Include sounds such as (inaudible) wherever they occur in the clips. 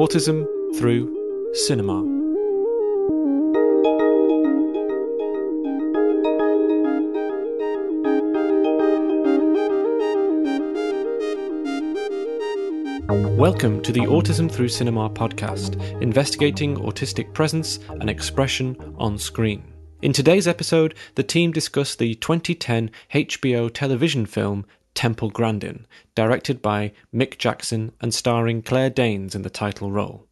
Autism Through Cinema. Welcome to the Autism Through Cinema podcast, investigating autistic presence and expression on screen. In today's episode, the team discuss the 2010 HBO television film Temple Grandin, directed by Mick Jackson and starring Claire Danes in the title role.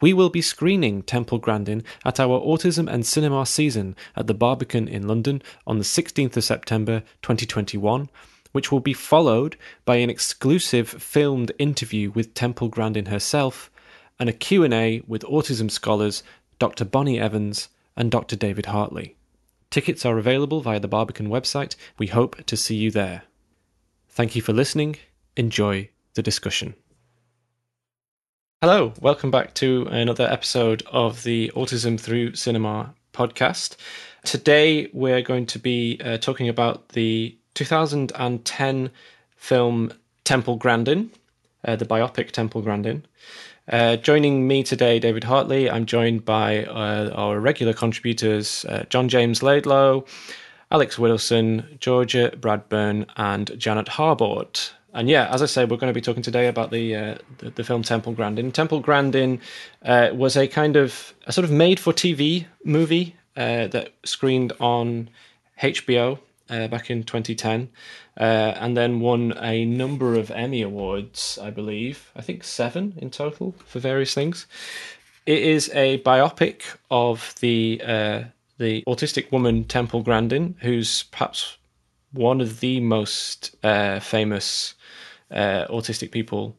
We will be screening Temple Grandin at our Autism and Cinema season at the Barbican in London on the 16th of September 2021 which will be followed by an exclusive filmed interview with Temple Grandin herself and a Q&A with autism scholars Dr. Bonnie Evans and Dr. David Hartley. Tickets are available via the Barbican website. We hope to see you there. Thank you for listening. Enjoy the discussion. Hello, welcome back to another episode of the Autism Through Cinema podcast. Today we're going to be uh, talking about the 2010 film Temple Grandin, uh, the biopic Temple Grandin. Uh, joining me today, David Hartley. I'm joined by uh, our regular contributors, uh, John James Laidlow, Alex Wilson, Georgia Bradburn, and Janet Harbord. And yeah, as I say, we're going to be talking today about the uh, the, the, film Temple Grandin. Temple Grandin uh, was a kind of a sort of made-for-TV movie that screened on HBO uh, back in 2010, uh, and then won a number of Emmy Awards, I believe. I think seven in total for various things. It is a biopic of the uh, the autistic woman Temple Grandin, who's perhaps one of the most uh, famous uh, autistic people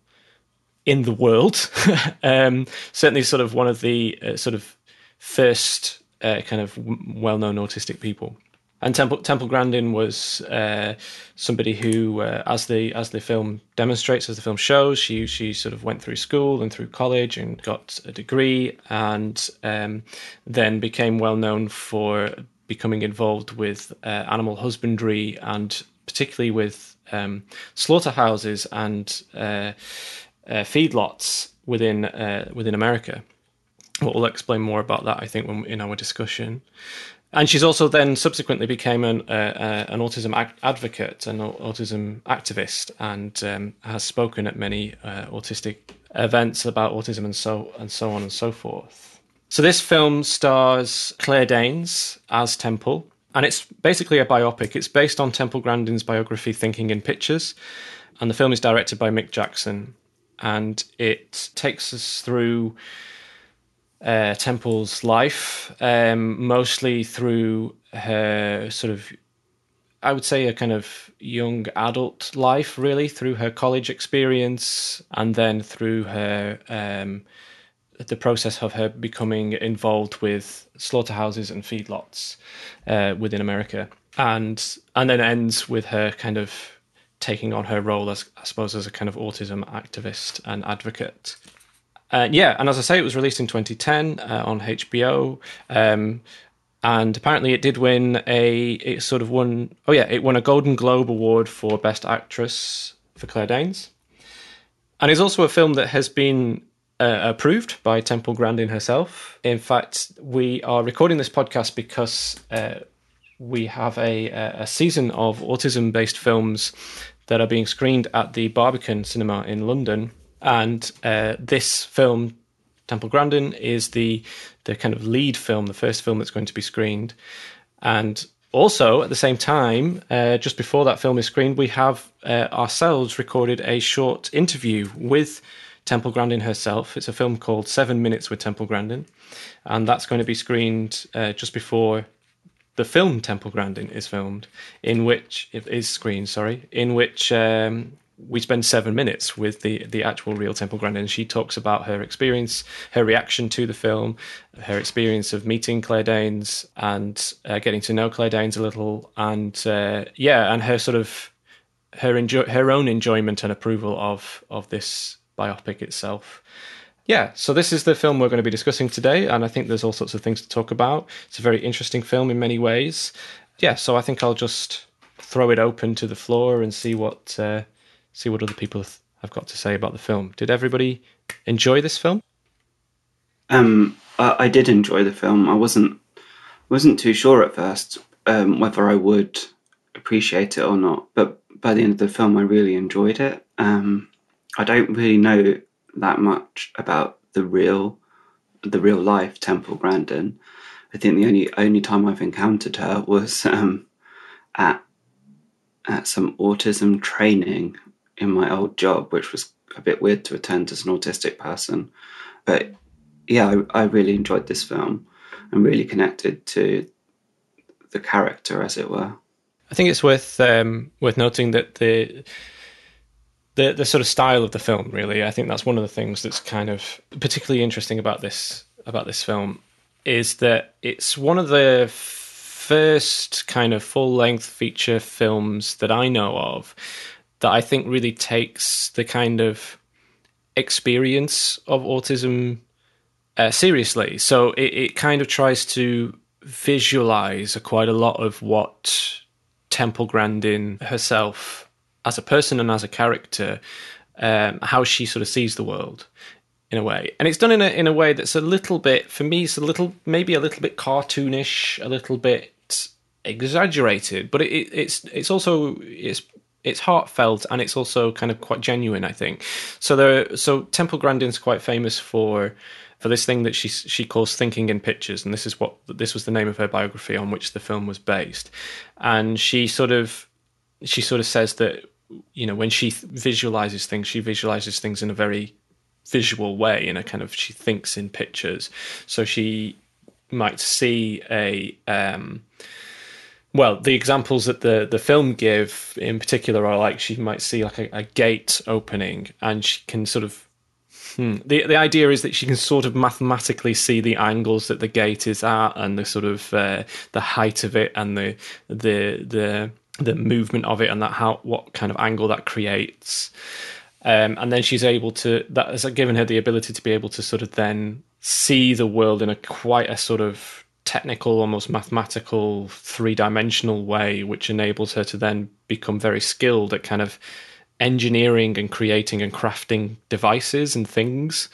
in the world. (laughs) um, certainly, sort of one of the uh, sort of first kind of well-known autistic people. And Temple Temple Grandin was uh, somebody who, uh, as the as the film demonstrates, as the film shows, she she sort of went through school and through college and got a degree, and um, then became well known for becoming involved with uh, animal husbandry and particularly with um, slaughterhouses and uh, uh, feedlots within uh, within America. We'll explain more about that, I think, when, in our discussion. And she's also then subsequently became an, uh, uh, an autism ac- advocate, an autism activist, and um, has spoken at many uh, autistic events about autism and so and so on and so forth. So this film stars Claire Danes as Temple, and it's basically a biopic. It's based on Temple Grandin's biography, Thinking in Pictures, and the film is directed by Mick Jackson, and it takes us through uh, Temple's life, um, mostly through her sort of, I would say, a kind of young adult life, really, through her college experience, and then through her um, the process of her becoming involved with slaughterhouses and feedlots uh, within America, and and then ends with her kind of taking on her role as I suppose as a kind of autism activist and advocate. Uh, yeah, and as I say, it was released in 2010 uh, on HBO. Um, and apparently it did win a it sort of won oh yeah it won a golden globe award for best actress for claire danes and it's also a film that has been uh, approved by temple grandin herself in fact we are recording this podcast because uh, we have a, a season of autism based films that are being screened at the barbican cinema in london and uh, this film, Temple Grandin, is the the kind of lead film, the first film that's going to be screened. And also, at the same time, uh, just before that film is screened, we have uh, ourselves recorded a short interview with Temple Grandin herself. It's a film called Seven Minutes with Temple Grandin, and that's going to be screened uh, just before the film Temple Grandin is filmed, in which it is screened. Sorry, in which um, we spend seven minutes with the the actual real Temple Grandin, and she talks about her experience, her reaction to the film, her experience of meeting Claire Danes and uh, getting to know Claire Danes a little, and uh, yeah, and her sort of her enjoy her own enjoyment and approval of of this biopic itself. Yeah, so this is the film we're going to be discussing today, and I think there's all sorts of things to talk about. It's a very interesting film in many ways. Yeah, so I think I'll just throw it open to the floor and see what. Uh, see what other people have got to say about the film. Did everybody enjoy this film? Um, I, I did enjoy the film. I wasn't wasn't too sure at first um, whether I would appreciate it or not, but by the end of the film, I really enjoyed it. Um, I don't really know that much about the real, the real life Temple Grandin. I think the only only time I've encountered her was um, at at some autism training in my old job, which was a bit weird to attend as an autistic person. But yeah, I, I really enjoyed this film and really connected to the character, as it were. I think it's worth um, worth noting that the the the sort of style of the film, really, I think that's one of the things that's kind of particularly interesting about this about this film is that it's one of the first kind of full length feature films that I know of that I think really takes the kind of experience of autism uh, seriously. So it, it kind of tries to visualize quite a lot of what Temple Grandin herself, as a person and as a character, um, how she sort of sees the world in a way, and it's done in a in a way that's a little bit for me. It's a little maybe a little bit cartoonish, a little bit exaggerated, but it, it's it's also it's it's heartfelt and it's also kind of quite genuine. I think so. There, so Temple Grandin's quite famous for for this thing that she she calls thinking in pictures, and this is what this was the name of her biography on which the film was based. And she sort of she sort of says that you know when she visualizes things, she visualizes things in a very visual way, in a kind of she thinks in pictures. So she might see a um, well, the examples that the, the film give in particular are like she might see like a, a gate opening and she can sort of Hmm. The the idea is that she can sort of mathematically see the angles that the gate is at and the sort of uh, the height of it and the the the the movement of it and that how what kind of angle that creates. Um, and then she's able to that has given her the ability to be able to sort of then see the world in a quite a sort of technical, almost mathematical, three dimensional way, which enables her to then become very skilled at kind of engineering and creating and crafting devices and things.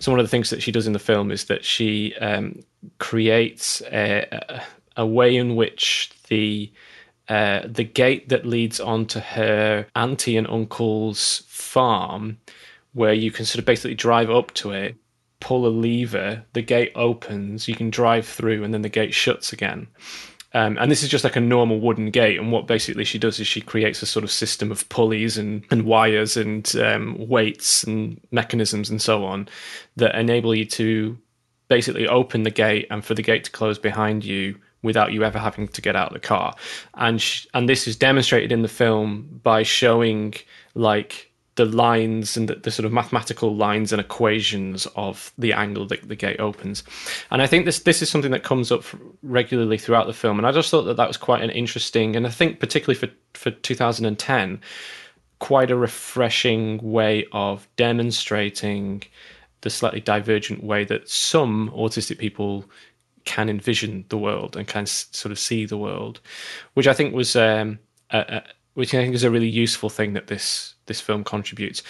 So one of the things that she does in the film is that she um, creates a, a, way in which the uh, the gate that leads onto her auntie and uncle's farm, where you can sort of basically drive up to it, pull a lever, the gate opens, you can drive through, and then the gate shuts again. Um, and this is just like a normal wooden gate. And what basically she does is she creates a sort of system of pulleys and, and wires and um, weights and mechanisms and so on that enable you to basically open the gate and for the gate to close behind you without you ever having to get out of the car. And sh- and this is demonstrated in the film by showing like the lines and the, the, sort of mathematical lines and equations of the angle that the gate opens. And I think this this is something that comes up regularly throughout the film. And I just thought that that was quite an interesting, and I think particularly for for 2010, quite a refreshing way of demonstrating the slightly divergent way that some autistic people can envision the world and can sort of see the world, which I think was. Um, a, a, which I think is a really useful thing that this this film contributes.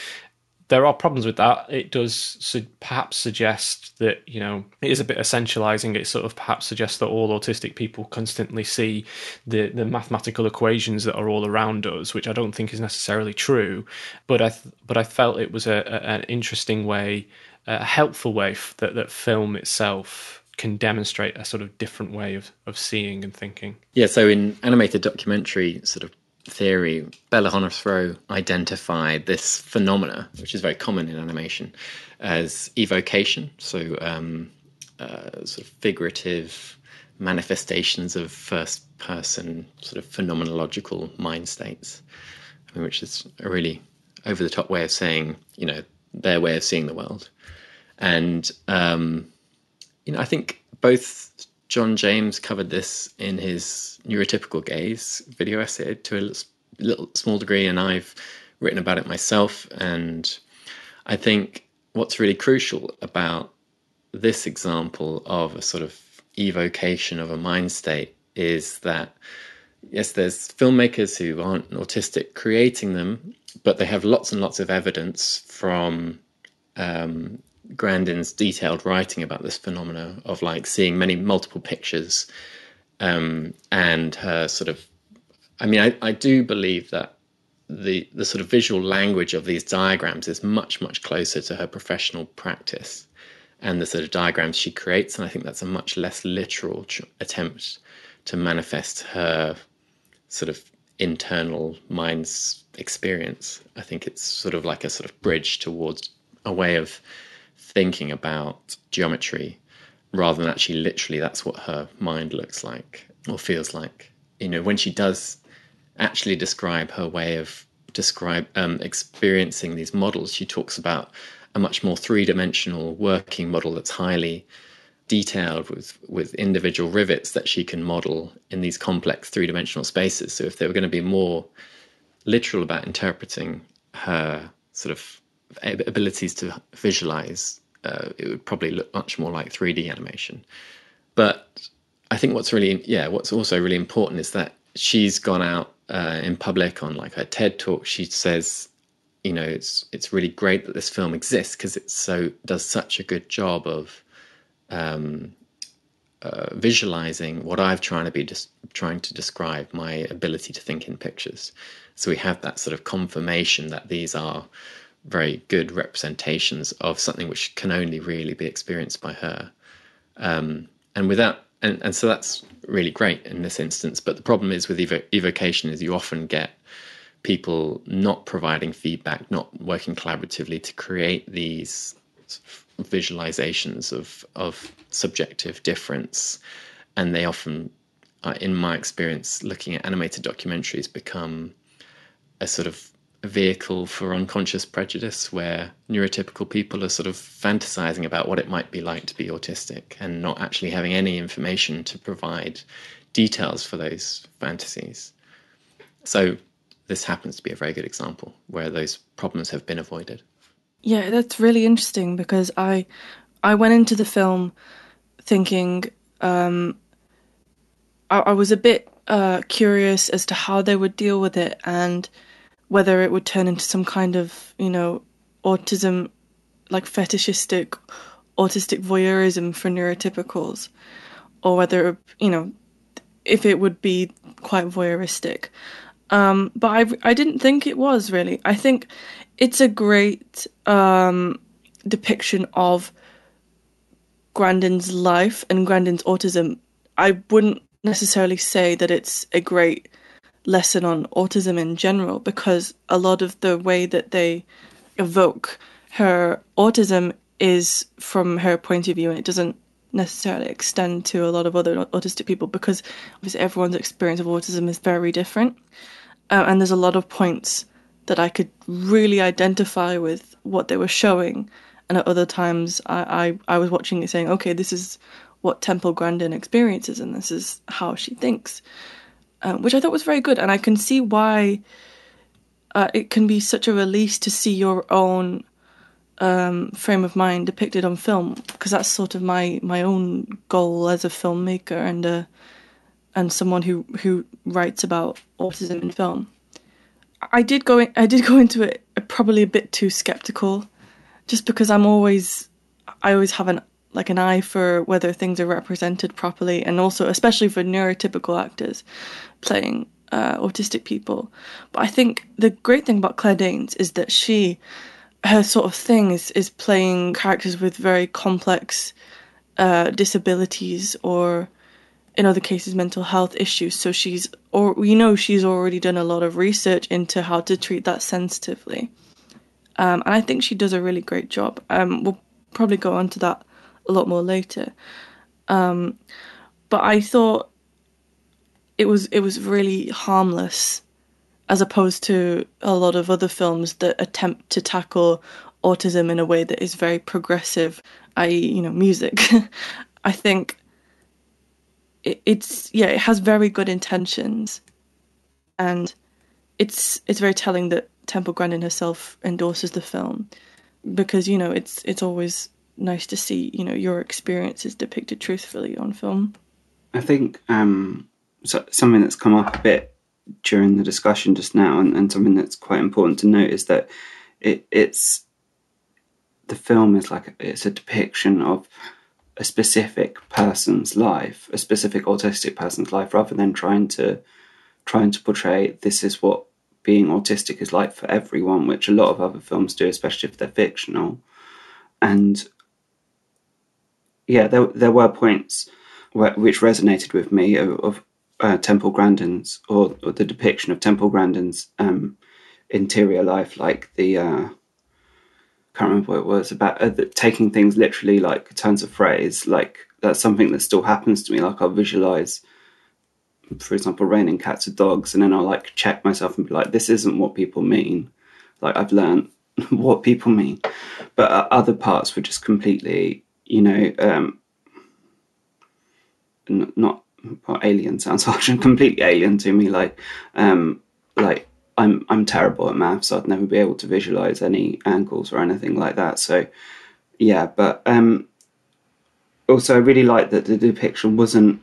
There are problems with that. It does su- perhaps suggest that you know it is a bit essentializing. It sort of perhaps suggests that all autistic people constantly see the the mathematical equations that are all around us, which I don't think is necessarily true. But I th- but I felt it was a, a, an interesting way, a helpful way f- that that film itself can demonstrate a sort of different way of, of seeing and thinking. Yeah, so in animated documentary sort of theory, Bella Hornath identified this phenomena, which is very common in animation, as evocation. So, um, uh, sort of figurative manifestations of first person sort of phenomenological mind states, I mean, which is a really over the top way of saying, you know, their way of seeing the world. And, um, you know, I think both John James covered this in his neurotypical gaze video essay to a little small degree, and I've written about it myself. And I think what's really crucial about this example of a sort of evocation of a mind state is that yes, there's filmmakers who aren't autistic creating them, but they have lots and lots of evidence from um, Grandin's detailed writing about this phenomena of like seeing many multiple pictures um, and her sort of. I mean, I, I do believe that the the sort of visual language of these diagrams is much much closer to her professional practice and the sort of diagrams she creates and i think that's a much less literal tr- attempt to manifest her sort of internal mind's experience i think it's sort of like a sort of bridge towards a way of thinking about geometry rather than actually literally that's what her mind looks like or feels like you know when she does actually describe her way of describe um, experiencing these models. She talks about a much more three dimensional working model that's highly detailed with with individual rivets that she can model in these complex three dimensional spaces. So if they were going to be more literal about interpreting her sort of abilities to visualize, uh, it would probably look much more like 3D animation. But I think what's really yeah, what's also really important is that she's gone out uh, in public on like her TED talk. She says, you know, it's it's really great that this film exists because it so does such a good job of um, uh, visualizing what I've trying to be just trying to describe my ability to think in pictures. So we have that sort of confirmation that these are very good representations of something which can only really be experienced by her. Um, and without and and so that's really great in this instance. But the problem is with evo- evocation is you often get people not providing feedback, not working collaboratively to create these visualizations of of subjective difference, and they often, uh, in my experience, looking at animated documentaries, become a sort of vehicle for unconscious prejudice where neurotypical people are sort of fantasizing about what it might be like to be autistic and not actually having any information to provide details for those fantasies. So, this happens to be a very good example where those problems have been avoided. Yeah, that's really interesting because I I went into the film thinking um, I, I was a bit uh, curious as to how they would deal with it and whether it would turn into some kind of, you know, autism, like fetishistic, autistic voyeurism for neurotypicals, or whether, you know, if it would be quite voyeuristic. Um, but I, I didn't think it was really. I think it's a great um, depiction of Grandin's life and Grandin's autism. I wouldn't necessarily say that it's a great lesson on autism in general because a lot of the way that they evoke her autism is from her point of view and it doesn't necessarily extend to a lot of other autistic people because obviously everyone's experience of autism is very different. Uh, and there's a lot of points that I could really identify with what they were showing. And at other times I, I, I was watching it saying okay this is what Temple Grandin experiences and this is how she thinks um, which I thought was very good. And I can see why uh, it can be such a release to see your own um, frame of mind depicted on film, because that's sort of my my own goal as a filmmaker and uh, and someone who who writes about autism in film. I did go in, I did (laughs) go into it probably a bit too skeptical, just because I'm always I always have an like an eye for whether things are represented properly, and also especially for neurotypical actors playing uh, autistic people. But I think the great thing about Claire Danes is that she, her sort of thing is is playing characters with very complex uh, disabilities or in other cases mental health issues. So she's or we know she's already done a lot of research into how to treat that sensitively. Um, and i think she does a really great job. Um, we'll probably go on to that a lot more later. Um, but I thought it was it was really harmless, as opposed to a lot of other films that attempt to tackle autism in a way that is very progressive, i.e., you know, music. (laughs) I think it, it's yeah, it has very good intentions, and it's it's very telling that Temple Grandin herself endorses the film because you know it's it's always nice to see you know your experiences depicted truthfully on film. I think um, so, something that's come up a bit during the discussion just now, and, and something that's quite important to note is that it, it's the film is like it's a depiction of a specific person's life, a specific autistic person's life, rather than trying to trying to portray this is what being autistic is like for everyone, which a lot of other films do, especially if they're fictional. And yeah, there there were points where, which resonated with me of, of uh, Temple Grandin's or, or, the depiction of Temple Grandin's um, interior life, like the uh, can't remember what it was about uh, the, taking things literally, like turns of phrase. Like that's something that still happens to me. Like I'll visualize, for example, raining cats or dogs, and then I'll like check myself and be like, this isn't what people mean. Like I've learned (laughs) what people mean, but uh, other parts were just completely, you know, um, n- not well, alien sounds (laughs) harsh and completely alien to me. Like, um, like I'm I'm terrible at maths. I'd never be able to visualize any angles or anything like that. So, yeah. But um, also, I really like that the depiction wasn't.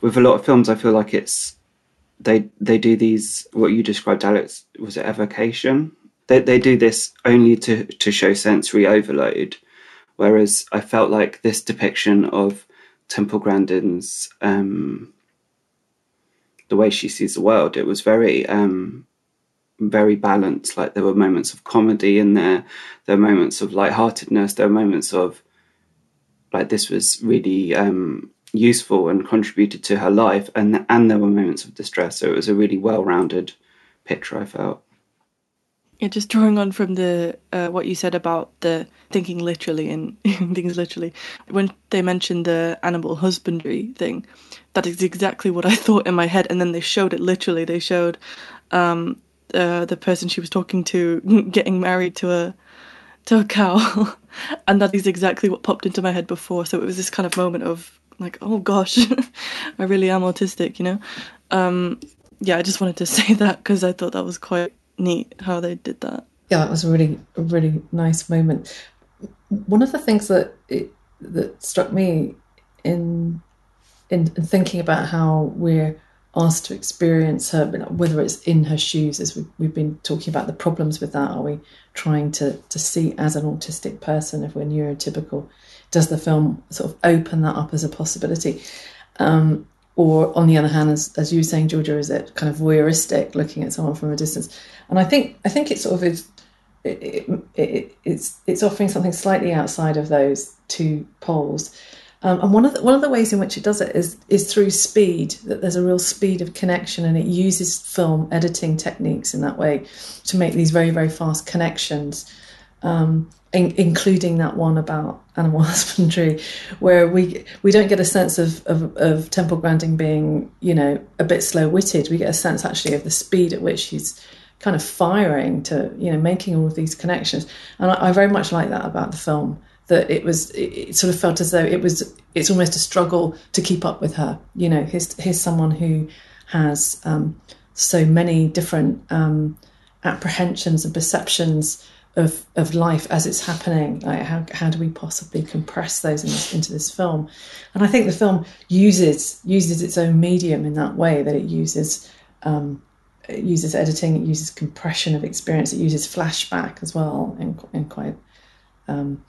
With a lot of films, I feel like it's they they do these what you described, Alex. Was it evocation? They they do this only to to show sensory overload, whereas I felt like this depiction of Temple Grandin's um, the way she sees the world. It was very um, very balanced. Like there were moments of comedy in there, there were moments of lightheartedness, there were moments of like this was really um, useful and contributed to her life, and and there were moments of distress. So it was a really well-rounded picture. I felt. Yeah, just drawing on from the uh, what you said about the thinking literally and (laughs) things literally. When they mentioned the animal husbandry thing, that is exactly what I (laughs) thought in my head. And then they showed it literally. They showed um, uh, the person she was talking to (laughs) getting married to a to a cow, and that is exactly what popped into my head before. So it was this kind of moment of like, oh gosh, I really am autistic, you know. Um, yeah, I just wanted to say that because I thought that was quite neat how they did that. Yeah, that was a really, a really nice moment. One of the things that it, that struck me in, in in thinking about how we're asked to experience her, whether it's in her shoes, as we, we've been talking about the problems with that. Are we trying to to see as an autistic person if we're neurotypical? Does the film sort of open that up as a possibility? Um, or on the other hand, as, as you were saying, Georgia, is it kind of voyeuristic, looking at someone from a distance? And I think I think it sort of is. It, it, it, it's it's offering something slightly outside of those two poles. Um, and one of the, one of the ways in which it does it is is through speed. That there's a real speed of connection, and it uses film editing techniques in that way to make these very very fast connections. Um, in, including that one about animal (laughs) husbandry, where we we don't get a sense of, of, of Temple Grandin being you know a bit slow witted. We get a sense actually of the speed at which he's kind of firing to you know making all of these connections, and I, I very much like that about the film. That it was, it, it sort of felt as though it was, it's almost a struggle to keep up with her. You know, here's here's someone who has um, so many different um, apprehensions and perceptions of of life as it's happening. Like how how do we possibly compress those in this, into this film? And I think the film uses uses its own medium in that way that it uses. Um, it uses editing, it uses compression of experience, it uses flashback as well in, in quite um,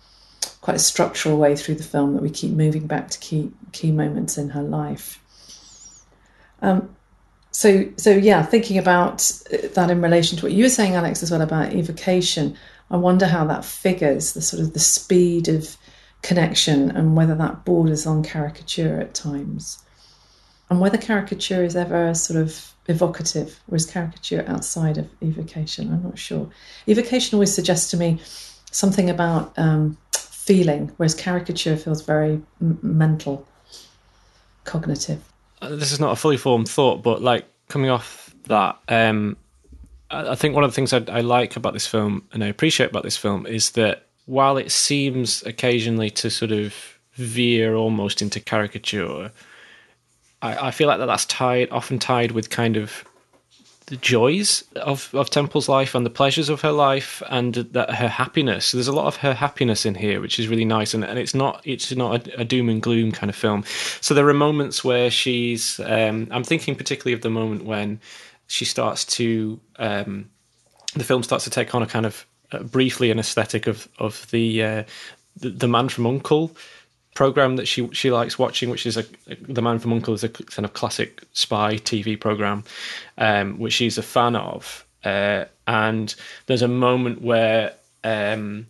quite a structural way through the film that we keep moving back to key key moments in her life. Um, so so yeah, thinking about that in relation to what you were saying, Alex, as well about evocation. I wonder how that figures the sort of the speed of connection and whether that borders on caricature at times. And whether caricature is ever sort of evocative or is caricature outside of evocation? I'm not sure. Evocation always suggests to me something about um, feeling, whereas caricature feels very m- mental, cognitive. Uh, this is not a fully formed thought, but like coming off that, um, I think one of the things I, I like about this film and I appreciate about this film is that while it seems occasionally to sort of veer almost into caricature, I, I feel like that that's tied often tied with kind of the joys of, of Temple's life and the pleasures of her life and that her happiness. There's a lot of her happiness in here, which is really nice, and, and it's not it's not a, a doom and gloom kind of film. So there are moments where she's. Um, I'm thinking particularly of the moment when she starts to um, the film starts to take on a kind of uh, briefly an aesthetic of of the, uh, the the Man from U.N.C.L.E. program that she she likes watching, which is a the Man from U.N.C.L.E. is a kind of classic spy TV program, um, which she's a fan of. Uh, and there's a moment where um,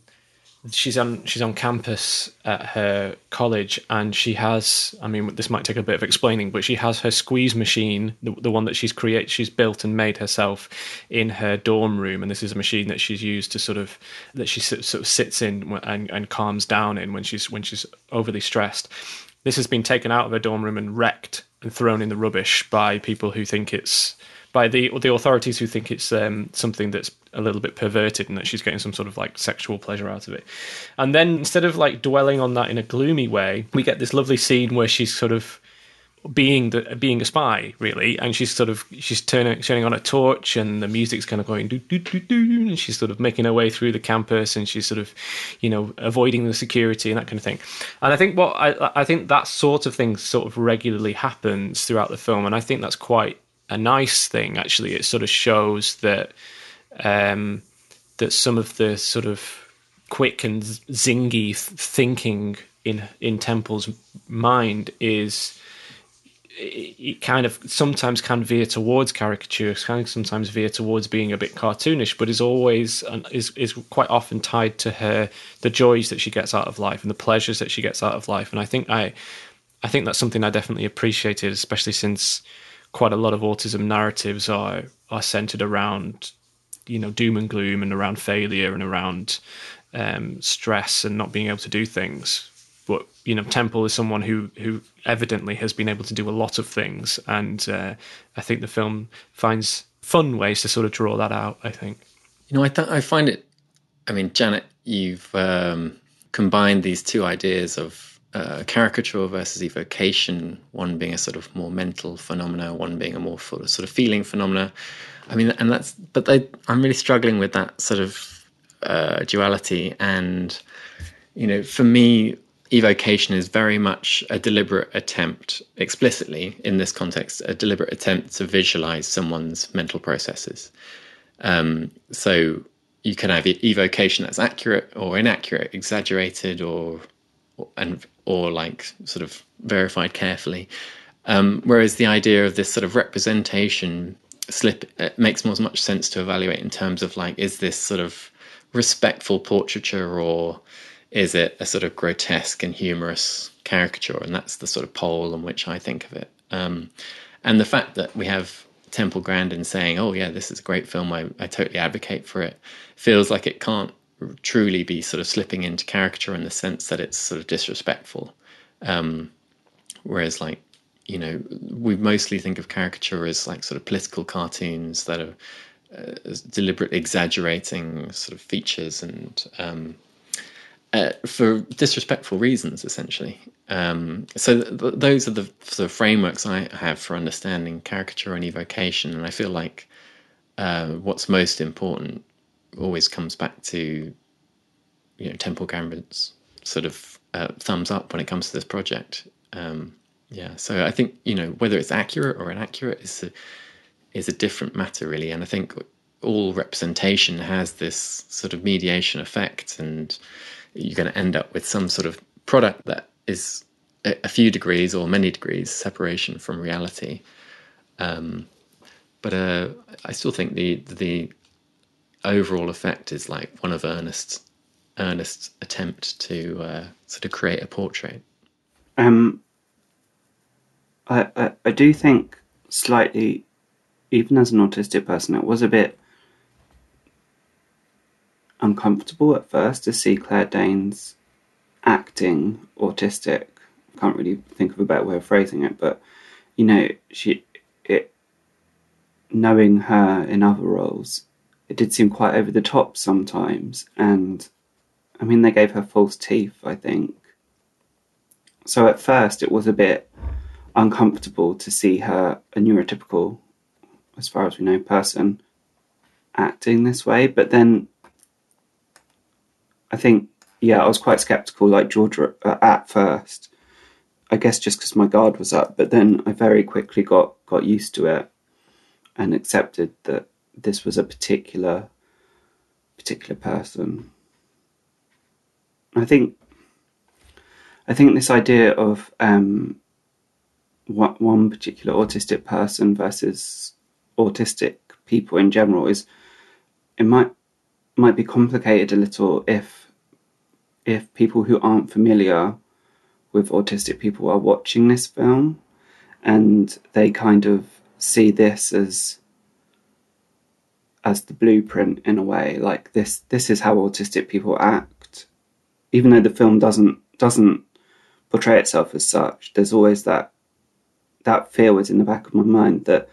she's on she's on campus at her college and she has i mean this might take a bit of explaining but she has her squeeze machine the, the one that she's created she's built and made herself in her dorm room. And this is a machine that she's used to sort of that she sort of sits in and, and calms down in when she's when she's overly stressed. This has been taken out of her dorm room and wrecked and thrown in the rubbish by people who think it's by the the authorities who think it's um, something that's a little bit perverted and that she's getting some sort of like sexual pleasure out of it. And then instead of like dwelling on that in a gloomy way, we get this lovely scene where she's sort of being the being a spy really and she's sort of she's turning turning on a torch and the music's kind of going do do do do and she's sort of making her way through the campus and she's sort of you know avoiding the security and that kind of thing and i think what i i think that sort of thing sort of regularly happens throughout the film and i think that's quite a nice thing actually it sort of shows that um, that some of the sort of quick and zingy thinking in in Temple's mind is it kind of sometimes can veer towards caricature, can sometimes veer towards being a bit cartoonish, but is always is is quite often tied to her the joys that she gets out of life and the pleasures that she gets out of life. And I think I I think that's something I definitely appreciated, especially since quite a lot of autism narratives are are centered around you know doom and gloom and around failure and around um, stress and not being able to do things. But you know, Temple is someone who who evidently has been able to do a lot of things, and uh, I think the film finds fun ways to sort of draw that out. I think. You know, I th- I find it. I mean, Janet, you've um, combined these two ideas of uh, caricature versus evocation. One being a sort of more mental phenomena, one being a more sort of, feeling phenomena. I mean, and that's, but they, I'm really struggling with that sort of uh, duality. And, you know, for me, evocation is very much a deliberate attempt, explicitly in this context, a deliberate attempt to visualize someone's mental processes. Um, so you can have evocation that's accurate or inaccurate, exaggerated or and or like sort of verified carefully. Um, whereas the idea of this sort of representation slip it makes more much sense to evaluate in terms of like is this sort of respectful portraiture or is it a sort of grotesque and humorous caricature? And that's the sort of pole on which i think of it. Um, and the fact that we have temple grandin saying oh yeah this is a great film. I, I totally advocate for it feels like it can't truly be sort of slipping into caricature in the sense that it's sort of disrespectful um, whereas like you know, we mostly think of caricature as like sort of political cartoons that are uh, deliberately exaggerating sort of features and um, uh, for disrespectful reasons, essentially. Um, so th- those are the sort of frameworks I have for understanding caricature and evocation, and I feel like uh, what's most important always comes back to you know Temple Grandin's sort of uh, thumbs up when it comes to this project. Um, yeah, so I think you know whether it's accurate or inaccurate is a, is a different matter really, and I think all representation has this sort of mediation effect, and you're going to end up with some sort of product that is a, a few degrees or many degrees separation from reality. Um, but uh, I still think the the overall effect is like one of Ernest's earnest attempt to uh, sort of create a portrait. Um, I, I, I do think slightly, even as an autistic person, it was a bit uncomfortable at first to see Claire Danes acting autistic. I can't really think of a better way of phrasing it, but you know, she it knowing her in other roles, it did seem quite over the top sometimes, and I mean they gave her false teeth, I think. So at first it was a bit uncomfortable to see her, a neurotypical, as far as we know, person, acting this way. But then I think, yeah, I was quite skeptical, like Georgia uh, at first. I guess just because my guard was up, but then I very quickly got got used to it and accepted that this was a particular particular person. I think I think this idea of um, what one particular autistic person versus autistic people in general is it might might be complicated a little if if people who aren't familiar with autistic people are watching this film and they kind of see this as as the blueprint in a way like this this is how autistic people act. Even though the film doesn't doesn't portray itself as such there's always that that fear was in the back of my mind that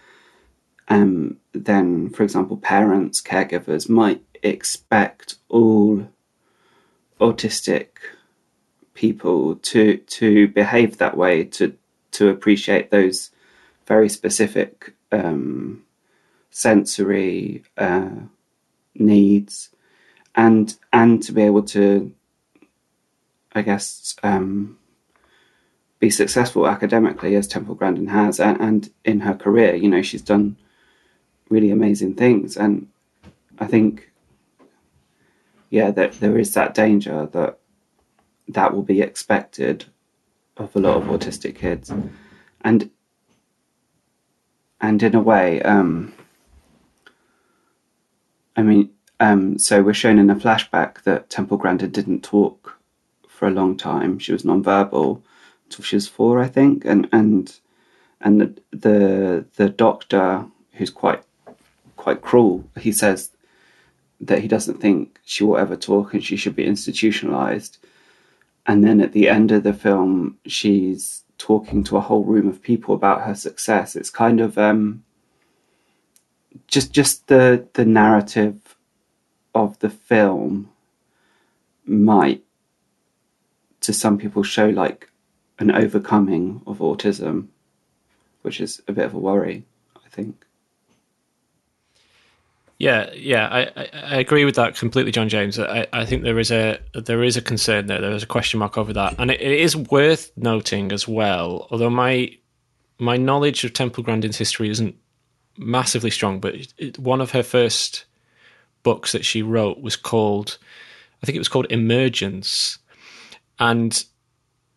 um, then for example parents caregivers might expect all autistic people to to behave that way to to appreciate those very specific um, sensory uh, needs and and to be able to I guess um, be successful academically as Temple Grandin has and, and in her career you know she's done really amazing things. And I think yeah that there is that danger that that will be expected of a lot of autistic kids. And and in a way um, i mean um, so we're shown in a flashback that temple grandin didn't talk for a long time. She was nonverbal until she was four i think. And and and the the, the doctor who's quite quite cruel he says that he doesn't think she will ever talk and she should be institutionalized. And then at the end of the film she's talking to a whole room of people about her success. It's kind of um, just just the the narrative of the film might to some people show like an overcoming of autism which is a bit of a worry i think yeah, yeah, I, I, agree with that completely, John James. I, I think there is a there is a concern there. There is a question mark over that, and it, it is worth noting as well. Although my my knowledge of Temple Grandin's history isn't massively strong, but it, one of her first books that she wrote was called, I think it was called Emergence, and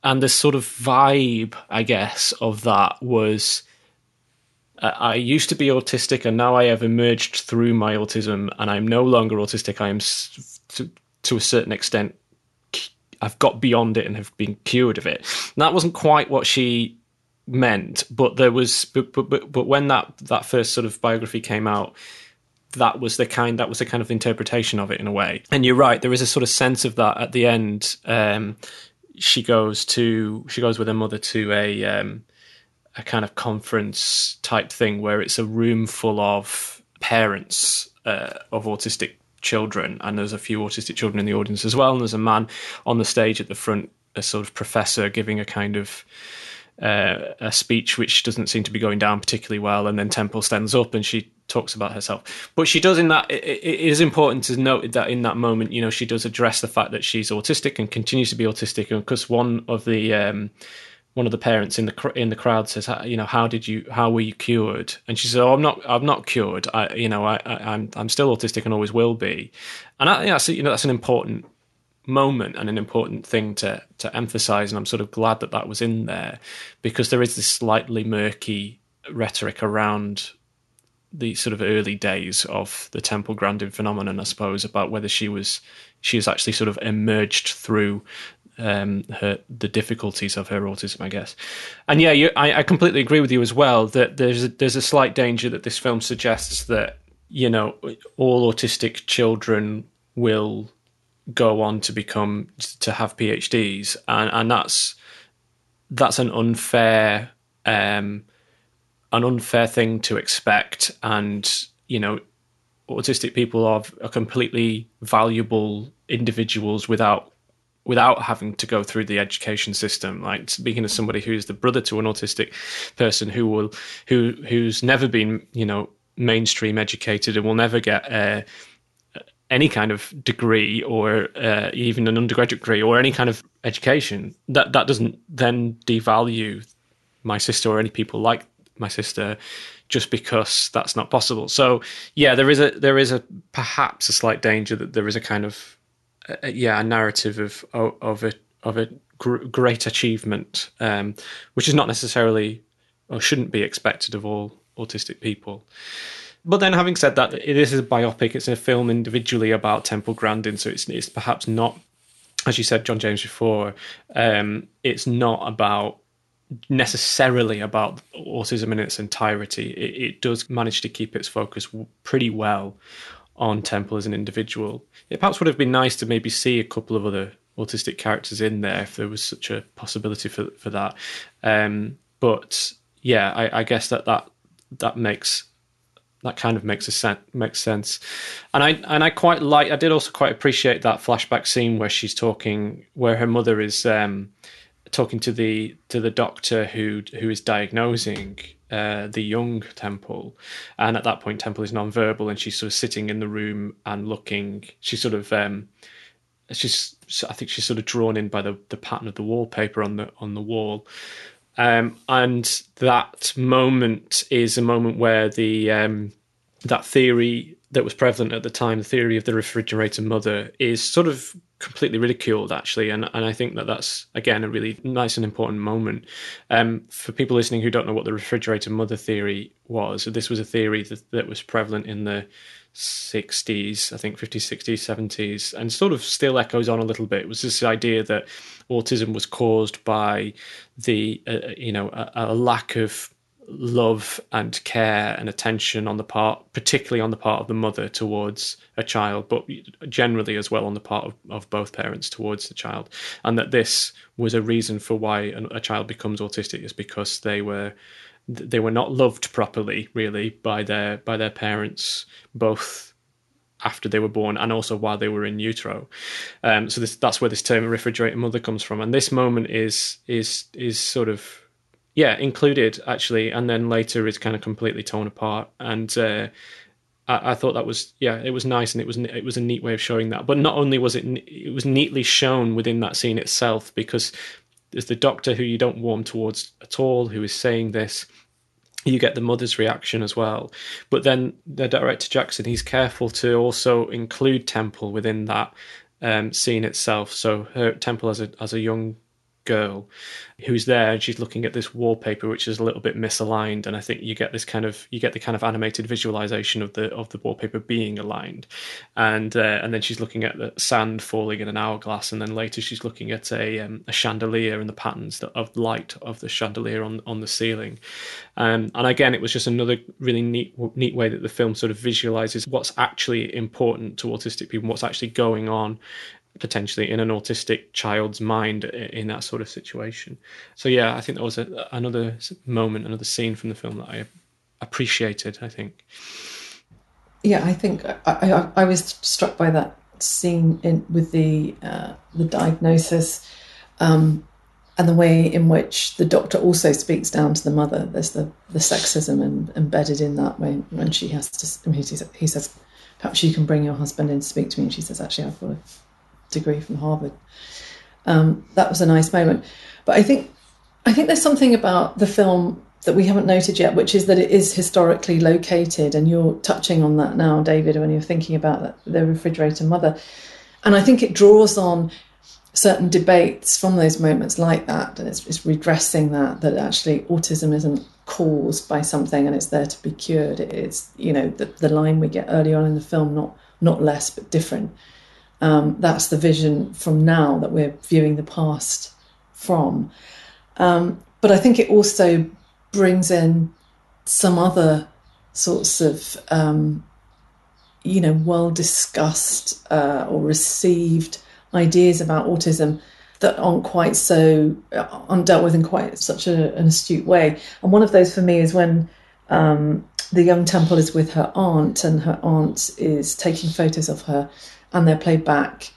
and the sort of vibe, I guess, of that was I used to be autistic, and now I have emerged through my autism, and I'm no longer autistic. I am, to, to a certain extent, I've got beyond it and have been cured of it. And that wasn't quite what she meant, but there was, but, but, but when that that first sort of biography came out, that was the kind that was the kind of interpretation of it in a way. And you're right, there is a sort of sense of that at the end. Um, she goes to she goes with her mother to a um, a kind of conference type thing where it's a room full of parents uh, of autistic children, and there's a few autistic children in the audience as well. And there's a man on the stage at the front, a sort of professor giving a kind of uh, a speech which doesn't seem to be going down particularly well. And then Temple stands up and she talks about herself. But she does in that. it, it is important to note that in that moment, you know, she does address the fact that she's autistic and continues to be autistic, and because one of the um, one of the parents in the in the crowd says, you know, how did you, how were you cured? And she says, oh, I'm not, I'm not cured. I, you know, I, I am I'm still autistic and always will be. And I, that's, you know, that's an important moment and an important thing to to emphasize. And I'm sort of glad that that was in there because there is this slightly murky rhetoric around the sort of early days of the Temple Grandin phenomenon, I suppose, about whether she was she has actually sort of emerged through um, her the difficulties of her autism, I guess. And yeah, you, I, I, completely agree with you as well that there's a, there's a slight danger that this film suggests that you know all autistic children will go on to become to have PhDs, and and that's that's an unfair um, an unfair thing to expect, and you know autistic people are, are completely valuable individuals without without having to go through the education system. Like speaking as somebody who's the brother to an autistic person who will who who's never been you know mainstream educated and will never get uh, any kind of degree or uh, even an undergraduate degree or any kind of education. That that doesn't then devalue my sister or any people like my sister just because that's not possible. So yeah, there is a there is a perhaps a slight danger that there is a kind of uh, yeah a narrative of of a of a gr- great achievement, um, which is not necessarily or shouldn't be expected of all autistic people. But then, having said that, this is a biopic. It's a film individually about Temple Grandin, so it's it's perhaps not, as you said, John James before. Um, it's not about necessarily about autism in its entirety. It, it, does manage to keep its focus pretty well on Temple as an individual. It perhaps would have been nice to maybe see a couple of other autistic characters in there if there was such a possibility for for that. Um, but yeah, I, I, guess that that that makes that kind of makes a sen- makes sense, and I and I quite like. I did also quite appreciate that flashback scene where she's talking, where her mother is. Um, talking to the to the doctor who who is diagnosing uh, the young Temple, and at that point Temple is non-verbal, and she's sort of sitting in the room and looking. She's sort of um, she's I think she's sort of drawn in by the the pattern of the wallpaper on the on the wall. Um, and that moment is a moment where the um, that theory that was prevalent at the time, the theory of the refrigerator mother, is sort of completely ridiculed actually. And and I think that that's again a really nice and important moment. Um, for people listening who don't know what the refrigerator mother theory was this was a theory that, that was prevalent in the 60s I think 50s 60s 70s and sort of still echoes on a little bit it was this idea that autism was caused by the uh, you know a, a lack of love and care and attention on the part, particularly on the part of the mother towards a child, but generally as well on the part of, of both parents towards the child. And that this was a reason for why a child becomes autistic is because they were they were not loved properly, really, by their by their parents, both after they were born and also while they were in utero. Um, so this, that's where this term refrigerator mother comes from. And this moment is is is sort of yeah, included actually, and then later is kind of completely torn apart. And uh, I, I, thought that was yeah, it was nice, and it was it was a neat way of showing that. But not only was it it was neatly shown within that scene itself, because there's the doctor who you don't warm towards at all, who is saying this. You get the mother's reaction as well, but then the director Jackson, he's careful to also include Temple within that um, scene itself. So her Temple as a as a young girl who's there and she's looking at this wallpaper which is a little bit misaligned. And i think you get this kind of you get the kind of animated visualization of the of the wallpaper being aligned. And uh, and then she's looking at the sand falling in an hourglass. And then later she's looking at a, um, a chandelier and the patterns of light of the chandelier on on the ceiling. Um, and again it was just another really neat neat way that the film sort of visualizes what's actually important to autistic people what's actually going on potentially in an autistic child's mind in that sort of situation. So yeah, I think that was a, another moment, another scene from the film that I appreciated. I think. Yeah, I think I, I, I was struck by that scene in with the uh, the diagnosis. Um, and the way in which the doctor also speaks down to the mother. There's the, the sexism in, embedded in that when, when she has to, I mean, he says, perhaps you can bring your husband in to speak to me. And she says, actually, I've got degree from Harvard. Um, that was a nice moment. But I think I think there's something about the film that we haven't noted yet, which is that it is historically located, and you're touching on that now, David, when you're thinking about the refrigerator mother. And I think it draws on certain debates from those moments like that, and it's, it's redressing that that actually autism isn't caused by something and it's there to be cured. It's you know the, the line we get early on in the film, not not less but different. Um, that's the vision from now that we're viewing the past from. Um, but I think it also brings in some other sorts of, um, you know, well discussed uh, or received ideas about autism that aren't quite so uh, aren't dealt with in quite such a, an astute way. And one of those for me is when um, the young Temple is with her aunt, and her aunt is taking photos of her and they're played back.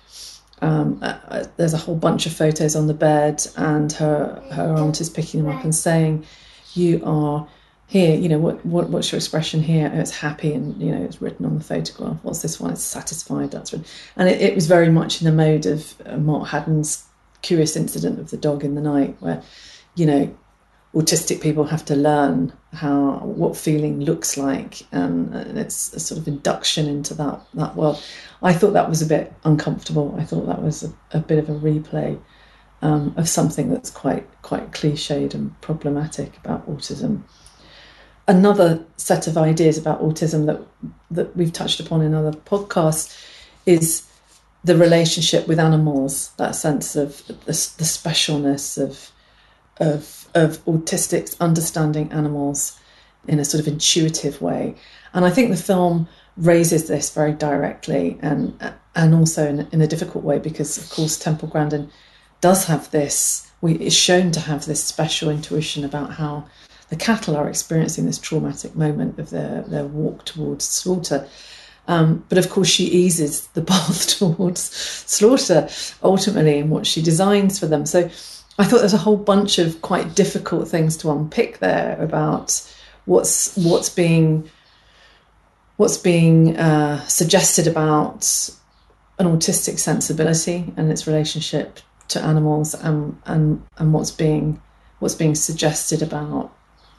Um, uh, uh, there's a whole bunch of photos on the bed, and her her aunt is picking them up and saying, "You are here. You know what, what what's your expression here? It's happy, and you know it's written on the photograph. What's this one? It's satisfied. That's right." And it, it was very much in the mode of uh, Mark Haddon's curious incident of the dog in the night, where you know autistic people have to learn how what feeling looks like, and, and it's a sort of induction into that that world. I thought that was a bit uncomfortable. I thought that was a, a bit of a replay um, of something that's quite quite cliched and problematic about autism. Another set of ideas about autism that that we've touched upon in other podcasts is the relationship with animals. That sense of the, the specialness of of of autistics understanding animals in a sort of intuitive way, and I think the film raises this very directly and and also in, in a difficult way because of course Temple Grandin does have this, we, is shown to have this special intuition about how the cattle are experiencing this traumatic moment of their, their walk towards slaughter. Um, but of course, she eases the (laughs) path towards slaughter ultimately in what she designs for them. So I thought there's a whole bunch of quite difficult things to unpick there about what's what's being what's being uh, suggested about an autistic sensibility and its relationship to animals and and and what's being what's being suggested about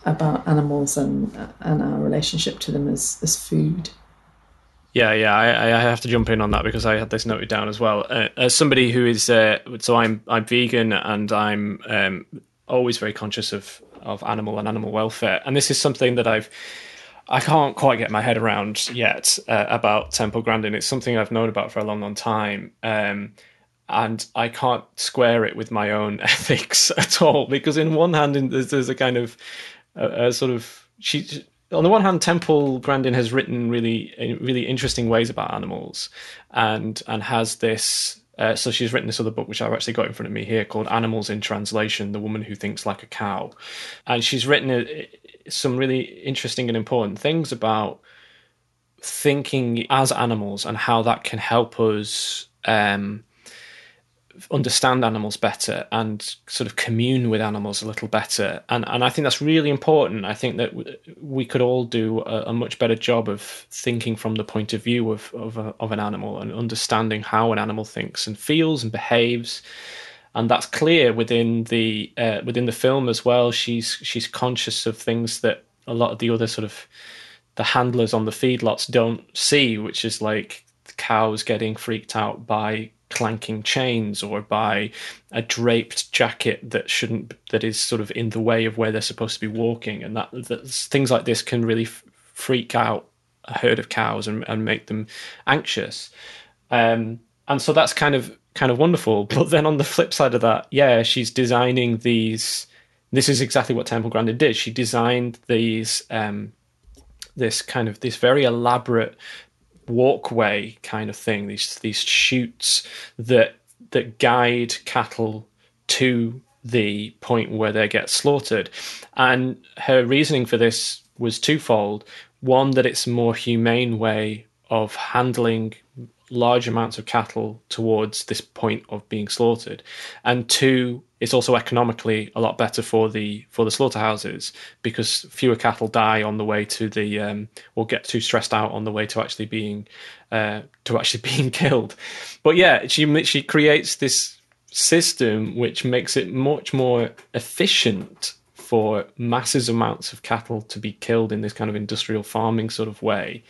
about animals and and our relationship to them as as food. Yeah, yeah, I, I have to jump in on that because I had this noted down as well. Uh, as somebody who is, uh, so I'm I'm vegan and I'm um, always very conscious of of animal and animal welfare, and this is something that I've I can't quite get my head around yet uh, about Temple Grandin. It's something I've known about for a long, long time. Um, and I can't square it with my own (laughs) ethics at all because in one hand there's, there's a kind of a, a sort of she on the one hand Temple Grandin has written really really interesting ways about animals and and has this uh, so she's written this other book which I've actually got in front of me here called Animals in Translation: The Woman Who Thinks Like a Cow, and she's written uh, some really interesting and important things about thinking as animals and how that can help us um, understand animals better and sort of commune with animals a little better. And and I think that's really important. I think that we could all do a, a much better job of thinking from the point of view of of, a, of an animal and understanding how an animal thinks and feels and behaves. And that's clear within the uh, within the film as well. She's she's conscious of things that a lot of the other sort of the handlers on the feedlots don't see, which is like cows getting freaked out by clanking chains or by a draped jacket that shouldn't that is sort of in the way of where they're supposed to be walking and that, things like this can really f- freak out a herd of cows and, and make them anxious um, and so that's kind of kind of wonderful (laughs) but then on the flip side of that yeah she's designing these this is exactly what temple grandin did she designed these um, this kind of this very elaborate walkway kind of thing, these these chutes that that guide cattle to the point where they get slaughtered. And her reasoning for this was twofold. One, that it's a more humane way of handling large amounts of cattle towards this point of being slaughtered, and two, it's also economically a lot better for the for the slaughterhouses because fewer cattle die on the way to the um, or get too stressed out on the way to actually being uh, to actually (laughs) being killed. But yeah, she she creates this system which makes it much more efficient for masses amounts of cattle to be killed in this kind of industrial farming sort of way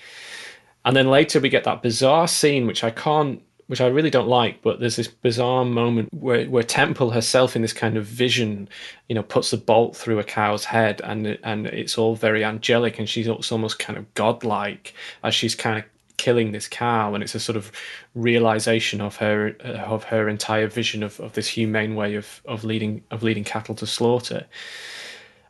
and then later we get that bizarre scene, which I can't, which I really don't like, but there's this bizarre moment where, where Temple herself in this kind of vision, you know, puts the bolt through a cow's head and, and it's all very angelic and she's almost kind of godlike as she's kind of killing this cow. And it's a sort of realization of her of her entire vision of, of this humane way of, of leading of leading cattle to slaughter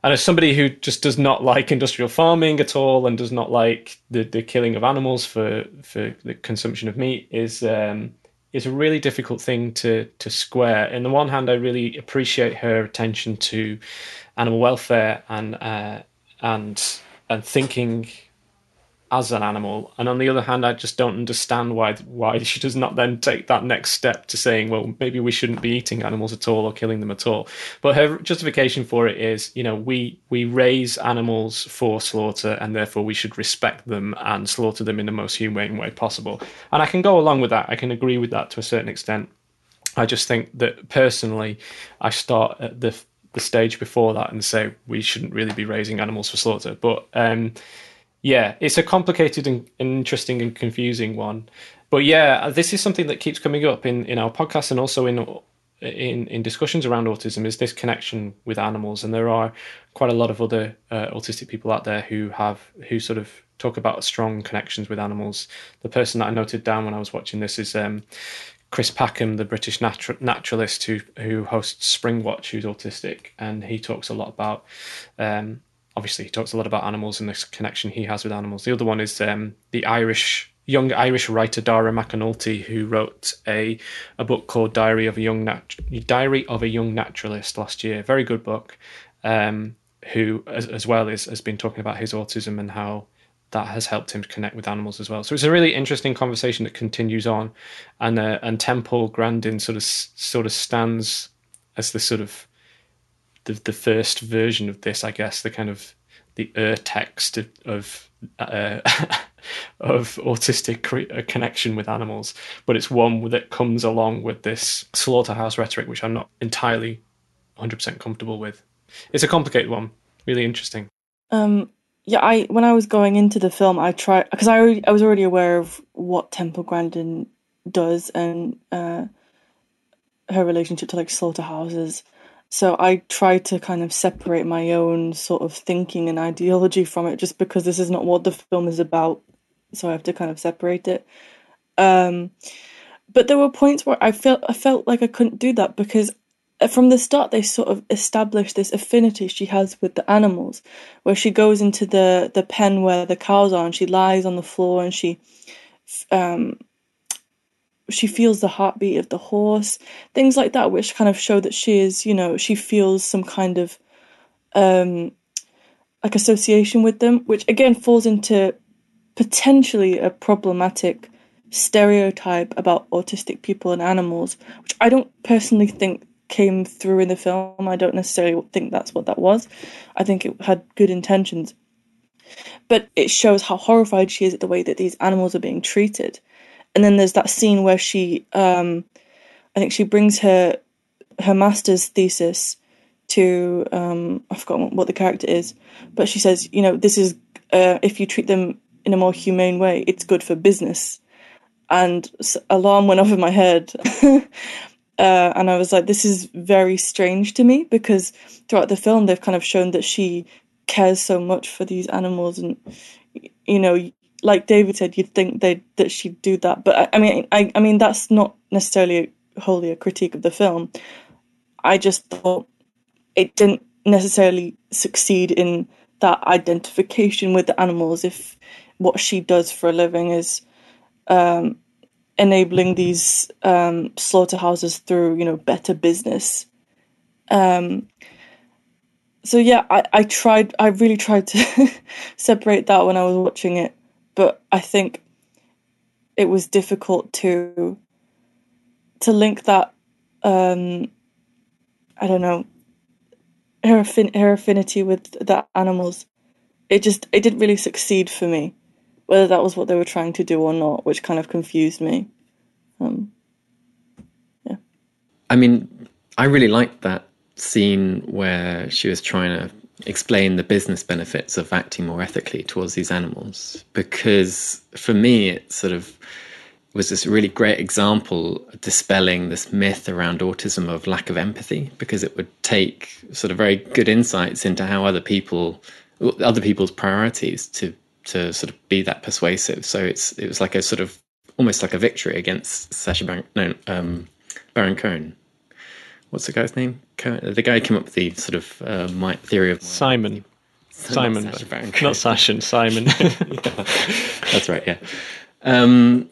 and as somebody who just does not like industrial farming at all and does not like the, the killing of animals for, for the consumption of meat is um, is a really difficult thing to to square. On the one hand, I really appreciate her attention to animal welfare and uh, and and thinking as an animal. And on the other hand, I just don't understand why why she does not then take that next step to saying, well, maybe we shouldn't be eating animals at all or killing them at all. But her justification for it is, you know, we we raise animals for slaughter, and therefore we should respect them and slaughter them in the most humane way possible. And I can go along with that. I can agree with that to a certain extent. I just think that personally, I start at the the stage before that and say we shouldn't really be raising animals for slaughter. But um, yeah, it's a complicated and interesting and confusing one. But yeah, this is something that keeps coming up in, in our podcast and also in in in discussions around autism is this connection with animals, and there are quite a lot of other uh, autistic people out there who have who sort of talk about strong connections with animals. The person that I noted down when I was watching this is um, Chris Packham, the British natu- naturalist who who hosts Springwatch, who's autistic, and he talks a lot about. Um, obviously, he talks a lot about animals and this connection he has with animals. The other one is um, the Irish young Irish writer Dara McAnulty, who wrote a a book called Diary of a Young Nat- Diary of a Young Naturalist last year. Very good book. Um, who, as, as well, is, has been talking about his autism and how that has helped him connect with animals as well. So it's a really interesting conversation that continues on, and uh, and Temple Grandin sort of sort of stands as the sort of the the first version of this, I guess, the kind of the ur text of of, uh, (laughs) of autistic uh, connection with animals, but it's one that comes along with this slaughterhouse rhetoric, which I'm not entirely 100% comfortable with. It's a complicated one, really interesting. Um, yeah, I when I was going into the film, I tried because I I was already aware of what Temple Grandin does and uh, her relationship to like slaughterhouses. So I tried to kind of separate my own sort of thinking and ideology from it, just because this is not what the film is about. So I have to kind of separate it. Um, but there were points where I felt I felt like I couldn't do that because from the start they sort of establish this affinity she has with the animals where she goes into the the pen where the cows are and she lies on the floor and she um she feels the heartbeat of the horse things like that which kind of show that she is you know she feels some kind of um like association with them which again falls into potentially a problematic stereotype about autistic people and animals which i don't personally think came through in the film. I don't necessarily think that's what that was. I think it had good intentions. But it shows how horrified she is at the way that these animals are being treated. And then there's that scene where she um, I think she brings her her master's thesis to um, I've forgotten what the character is, but she says, you know, this is uh, if you treat them in a more humane way, it's good for business. And alarm went off in my head (laughs) Uh, and I was like, this is very strange to me because throughout the film, they've kind of shown that she cares so much for these animals. And, you know, like David said, you'd think they that she'd do that. But I, I mean, I, I mean, that's not necessarily wholly a critique of the film. I just thought it didn't necessarily succeed in that identification with the animals if what she does for a living is um, enabling these um, slaughterhouses through you know better business. Um, so yeah, I, I tried. I really tried to (laughs) separate that when I was watching it, but I think it was difficult to to link that. Um, I don't know her affin- her affinity with the animals. It just it didn't really succeed for me whether that was what they were trying to do or not, which kind of confused me. Um, yeah. I mean, I really liked that scene where she was trying to explain the business benefits of acting more ethically towards these animals because for me it sort of was this really great example dispelling this myth around autism of lack of empathy because it would take sort of very good insights into how other people other people's priorities to to sort of be that persuasive. So it's it was like a sort of almost like a victory against Sacha Baron, no, um, Baron Cohen. What's the guy's name? The guy who came up with the sort of uh, my theory of Simon. Simon, not Sacha, not Sacha Simon. yeah, (laughs) (laughs) that's right. Yeah, um,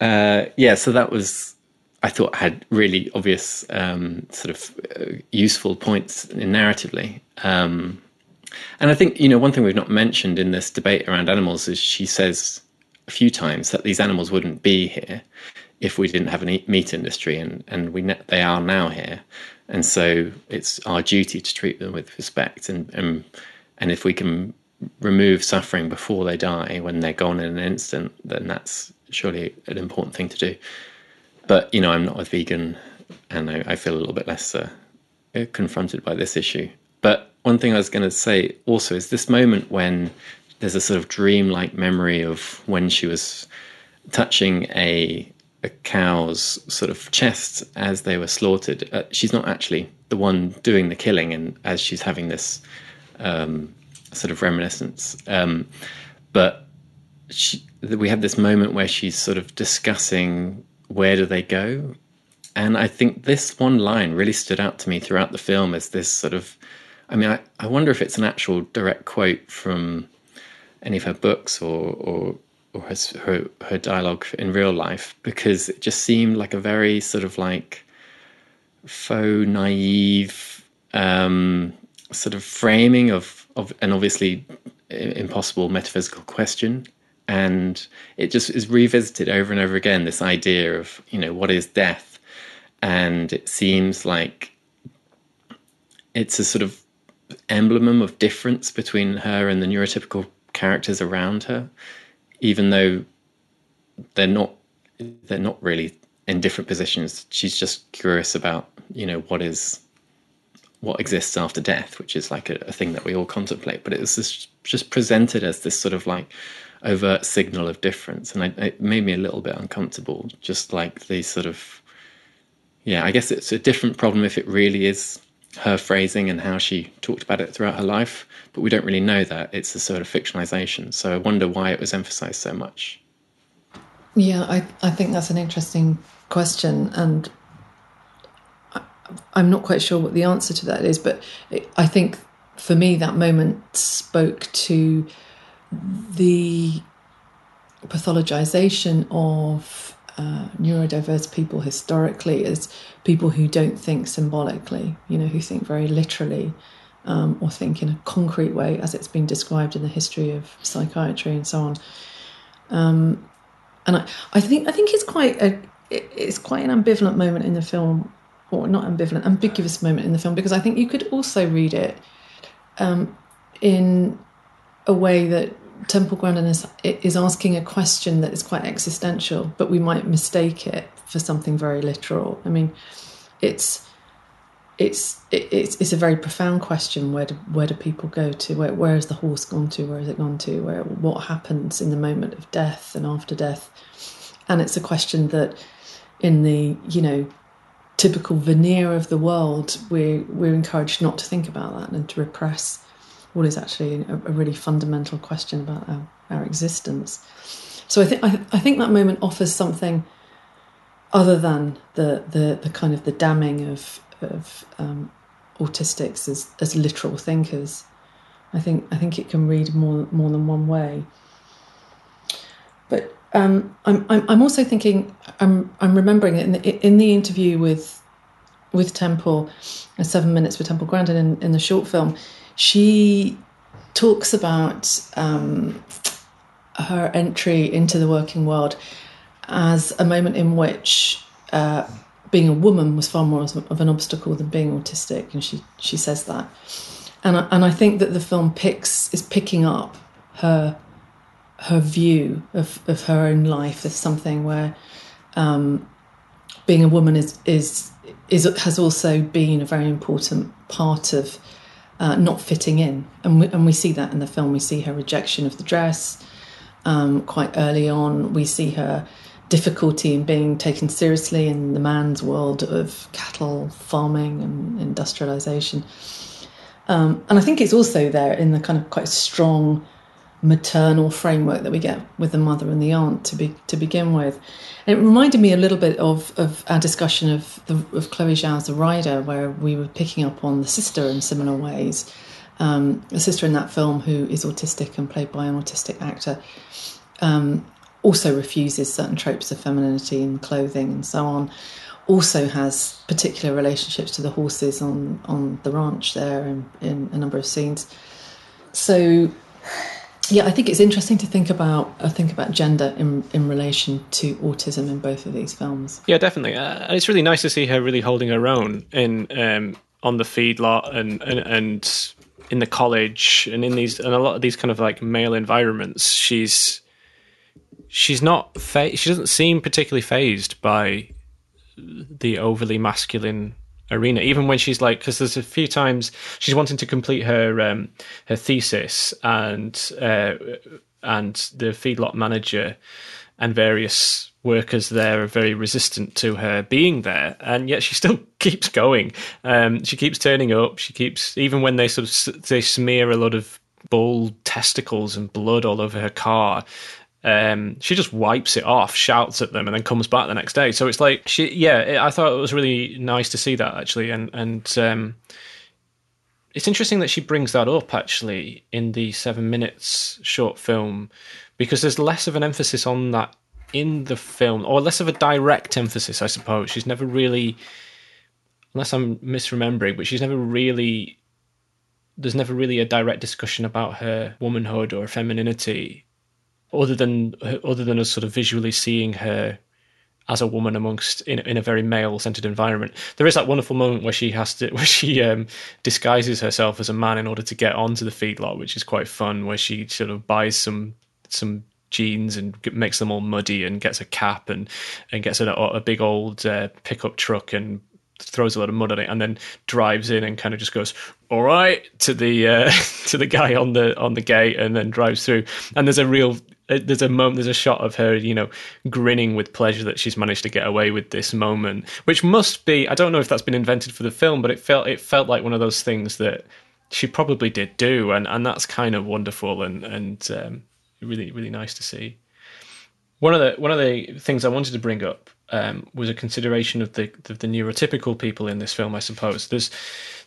uh, yeah. So that was, I thought, had really obvious um, sort of uh, useful points in narratively. Um, and I think, you know, one thing we've not mentioned in this debate around animals is she says a few times that these animals wouldn't be here if we didn't have a meat industry, and, and we they are now here. And so it's our duty to treat them with respect. And, and, and if we can remove suffering before they die, when they're gone in an instant, then that's surely an important thing to do. But, you know, I'm not a vegan and I, I feel a little bit less uh, confronted by this issue. But one thing I was going to say also is this moment when there's a sort of dreamlike memory of when she was touching a a cow's sort of chest as they were slaughtered. Uh, she's not actually the one doing the killing, and as she's having this um, sort of reminiscence, um, but she, we have this moment where she's sort of discussing where do they go, and I think this one line really stood out to me throughout the film as this sort of. I mean, I, I wonder if it's an actual direct quote from any of her books or, or or her, her, her dialogue in real life because it just seemed like a very sort of like faux naive um, sort of framing of of an obviously impossible metaphysical question. And it just is revisited over and over again this idea of you know what is death? And it seems like it's a sort of emblem of difference between her and the neurotypical characters around her even though they're not they're not really in different positions. She's just curious about you know what is what exists after death, which is like a, a thing that we all contemplate. But it was just, just presented as this sort of like overt signal of difference, and I, it made me a little bit uncomfortable. Just like the sort of yeah, I guess it's a different problem if it really is her phrasing and how she talked about it throughout her life, but we don't really know that. It's a sort of fictionalization. So I wonder why it was emphasized so much. Yeah, I, I think that's an interesting question. And I, I'm not quite sure what the answer to that is, but I think for me, that moment spoke to the pathologization of uh, neurodiverse people historically as people who don't think symbolically, you know, who think very literally um, or think in a concrete way, as it's been described in the history of psychiatry and so on. Um, and I, I think I think it's quite a it's quite an ambivalent moment in the film, or not ambivalent, ambiguous moment in the film, because I think you could also read it um, in a way that Temple Grandin is, is asking a question that is quite existential, but we might mistake it for something very literal. I mean, it's it's it's it's a very profound question. Where do where do people go to? Where where has the horse gone to? Where has it gone to? Where what happens in the moment of death and after death? And it's a question that, in the you know, typical veneer of the world, we're we're encouraged not to think about that and to repress what is actually a, a really fundamental question about our, our existence. So I think I, I think that moment offers something other than the the, the kind of the damning of of um, autistics as, as literal thinkers. I think I think it can read more more than one way. But um, I'm, I'm I'm also thinking I'm I'm remembering in the, in the interview with with Temple, uh, Seven Minutes with Temple Grandin in, in the short film, she talks about um, her entry into the working world as a moment in which uh, being a woman was far more of an obstacle than being autistic, and she she says that, and I, and I think that the film picks is picking up her her view of, of her own life as something where um, being a woman is is is has also been a very important part of uh, not fitting in, and we, and we see that in the film. We see her rejection of the dress um, quite early on. We see her difficulty in being taken seriously in the man's world of cattle farming and industrialization. Um, and I think it's also there in the kind of quite strong maternal framework that we get with the mother and the aunt to be to begin with. And it reminded me a little bit of, of our discussion of the, of Chloe Zhao's The Rider, where we were picking up on the sister in similar ways. Um, the sister in that film, who is autistic and played by an autistic actor, um, also refuses certain tropes of femininity in clothing and so on. Also has particular relationships to the horses on on the ranch there in, in a number of scenes. So yeah, I think it's interesting to think about uh, think about gender in in relation to autism in both of these films. Yeah, definitely. Uh, it's really nice to see her really holding her own in um, on the feedlot and, and and in the college and in these and a lot of these kind of like male environments. She's she's not fa- she doesn't seem particularly fazed by the overly masculine arena. Even when she's like, because there's a few times she's wanting to complete her um, her thesis, and uh, and the feedlot manager and various workers there are very resistant to her being there, and yet she (laughs) still keeps going. Um, she keeps turning up. She keeps even when they sort of they smear a lot of bull testicles and blood all over her car. Um, she just wipes it off, shouts at them, and then comes back the next day. So it's like she, yeah, I thought it was really nice to see that actually, and and um, it's interesting that she brings that up actually in the seven minutes short film because there's less of an emphasis on that in the film, or less of a direct emphasis, I suppose. She's never really, unless I'm misremembering, but she's never really. There's never really a direct discussion about her womanhood or femininity, other than other than us sort of visually seeing her as a woman amongst in in a very male centered environment. There is that wonderful moment where she has to (laughs) where she um, disguises herself as a man in order to get onto the feedlot, which is quite fun. Where she sort of buys some some jeans and makes them all muddy and gets a cap and and gets a, a big old uh, pickup truck and throws a lot of mud on it and then drives in and kind of just goes all right to the uh, (laughs) to the guy on the on the gate and then drives through and there's a real there's a moment there's a shot of her you know grinning with pleasure that she's managed to get away with this moment which must be I don't know if that's been invented for the film but it felt it felt like one of those things that she probably did do and and that's kind of wonderful and and um, really really nice to see. One of the one of the things I wanted to bring up um, was a consideration of the of the neurotypical people in this film. I suppose there's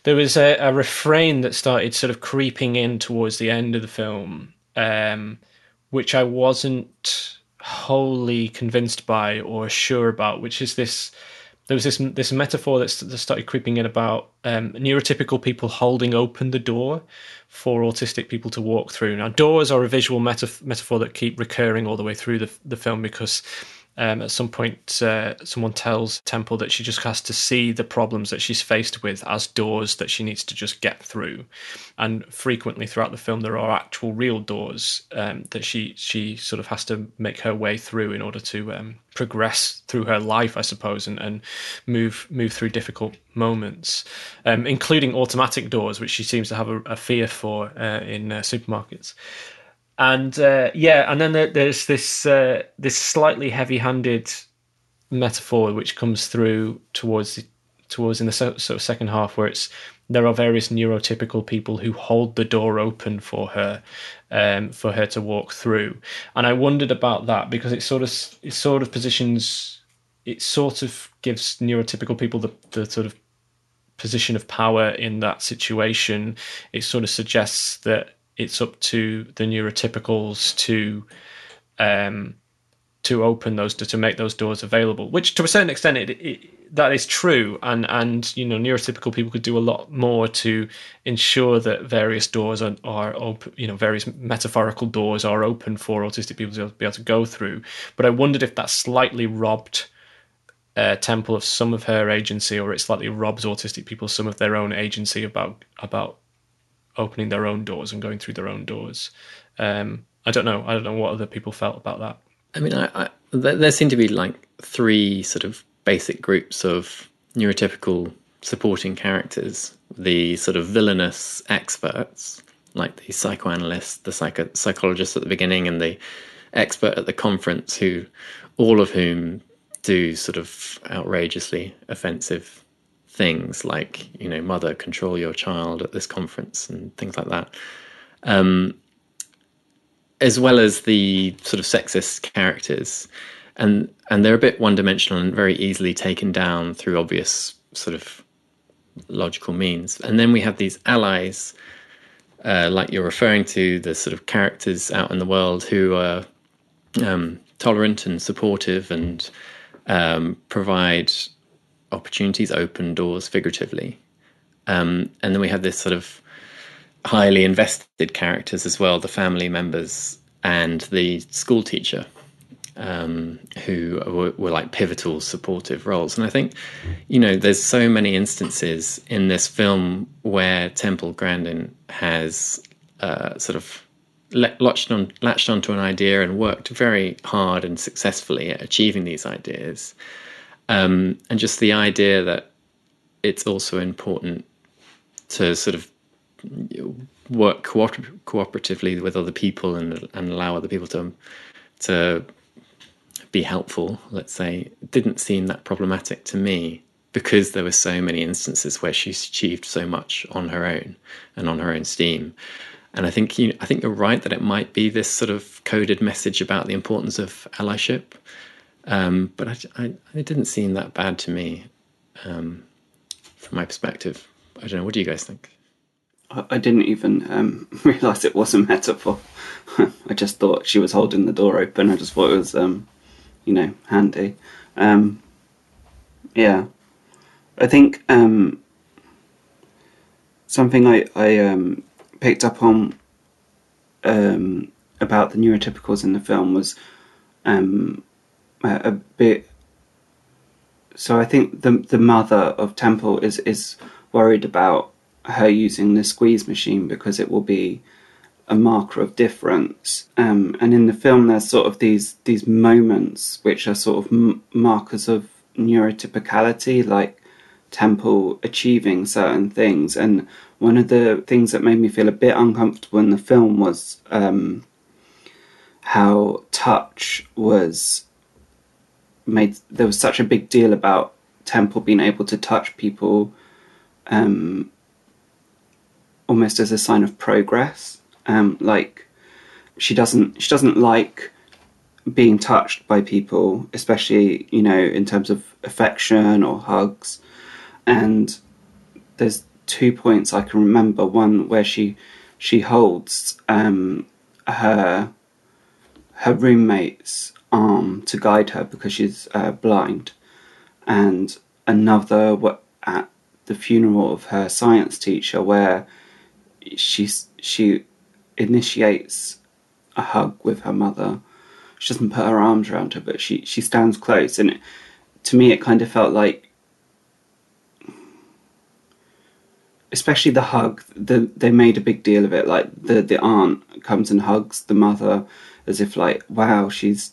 there was a, a refrain that started sort of creeping in towards the end of the film, um, which I wasn't wholly convinced by or sure about, which is this there was this this metaphor that started creeping in about um, neurotypical people holding open the door for autistic people to walk through. Now, doors are a visual metaphor that keep recurring all the way through the, the film because um, at some point, uh, someone tells Temple that she just has to see the problems that she's faced with as doors that she needs to just get through. And frequently throughout the film, there are actual real doors um, that she she sort of has to make her way through in order to um, progress through her life, I suppose, and, and move move through difficult moments, um, including automatic doors, which she seems to have a, a fear for uh, in uh, supermarkets and uh, yeah, and then there, there's this uh, this slightly heavy-handed metaphor which comes through towards the, towards in the so, sort of second half, where it's there are various neurotypical people who hold the door open for her um, for her to walk through, and I wondered about that because it sort of it sort of positions it sort of gives neurotypical people the, the sort of position of power in that situation. It sort of suggests that it's up to the neurotypicals to um, to open those to, to make those doors available. Which, to a certain extent, it, it, that is true, and and you know neurotypical people could do a lot more to ensure that various doors are, are open. You know, various metaphorical doors are open for autistic people to be able to go through. But I wondered if that slightly robbed. Uh, Temple of some of her agency, or it slightly robs autistic people some of their own agency about about opening their own doors and going through their own doors. Um, I don't know. I don't know what other people felt about that. I mean, I, I, there, seem to be like three sort of basic groups of neurotypical supporting characters: the sort of villainous experts, like the psychoanalyst, the psycho- psychologist at the beginning, and the expert at the conference, who all of whom do sort of outrageously offensive things like you know mother control your child at this conference and things like that. Um, as well as the sort of sexist characters. And and they're a bit one dimensional and very easily taken down through obvious sort of logical means. And then we have these allies uh, like you're referring to the sort of characters out in the world who are um, tolerant and supportive and um, provide opportunities, open doors figuratively. Um, and then we have this sort of highly invested characters as well, the family members and the school teacher, um, who were, were, like pivotal supportive roles. And I think, you know, there's so many instances in this film where Temple Grandin has uh, sort of latched on latched onto an idea and worked very hard and successfully at achieving these ideas. Um, and just the idea that it's also important to sort of work cooper- cooperatively with other people and and allow other people to to be helpful. Let's say didn't seem that problematic to me because there were so many instances where she's achieved so much on her own and on her own steam. And I think you, I think you're right that it might be this sort of coded message about the importance of allyship, um, but I, I, it didn't seem that bad to me um, from my perspective. I don't know. What do you guys think? I didn't even um, (laughs) realize it was a metaphor. (laughs) I just thought she was holding the door open. I just thought it was, um, you know, handy. Um, yeah, I think um, something I I picked up on about the neurotypicals in the film was um, a, bit. So I think the the mother of Temple is is worried about her using the squeeze machine because it will be a marker of difference. Um, and in the film, there's sort of these these moments which are sort of m- markers of neurotypicality, like Temple achieving certain things. And one of the things that made me feel a bit uncomfortable in the film was um, how touch was made. There was such a big deal about Temple being able to touch people um, almost as a sign of progress. Um, like she doesn't she doesn't like being touched by people, especially you know in terms of affection or hugs. And there's two points I can remember. One where she she holds um, her her roommate's arm to guide her because she's uh, blind, and another at the funeral of her science teacher where she she initiates a hug with her mother. She doesn't put her arms around her, but she she stands close, and it, to me, it kind of felt like, especially the hug. The they made a big deal of it. Like the the aunt comes and hugs the mother, as if like, wow, she's.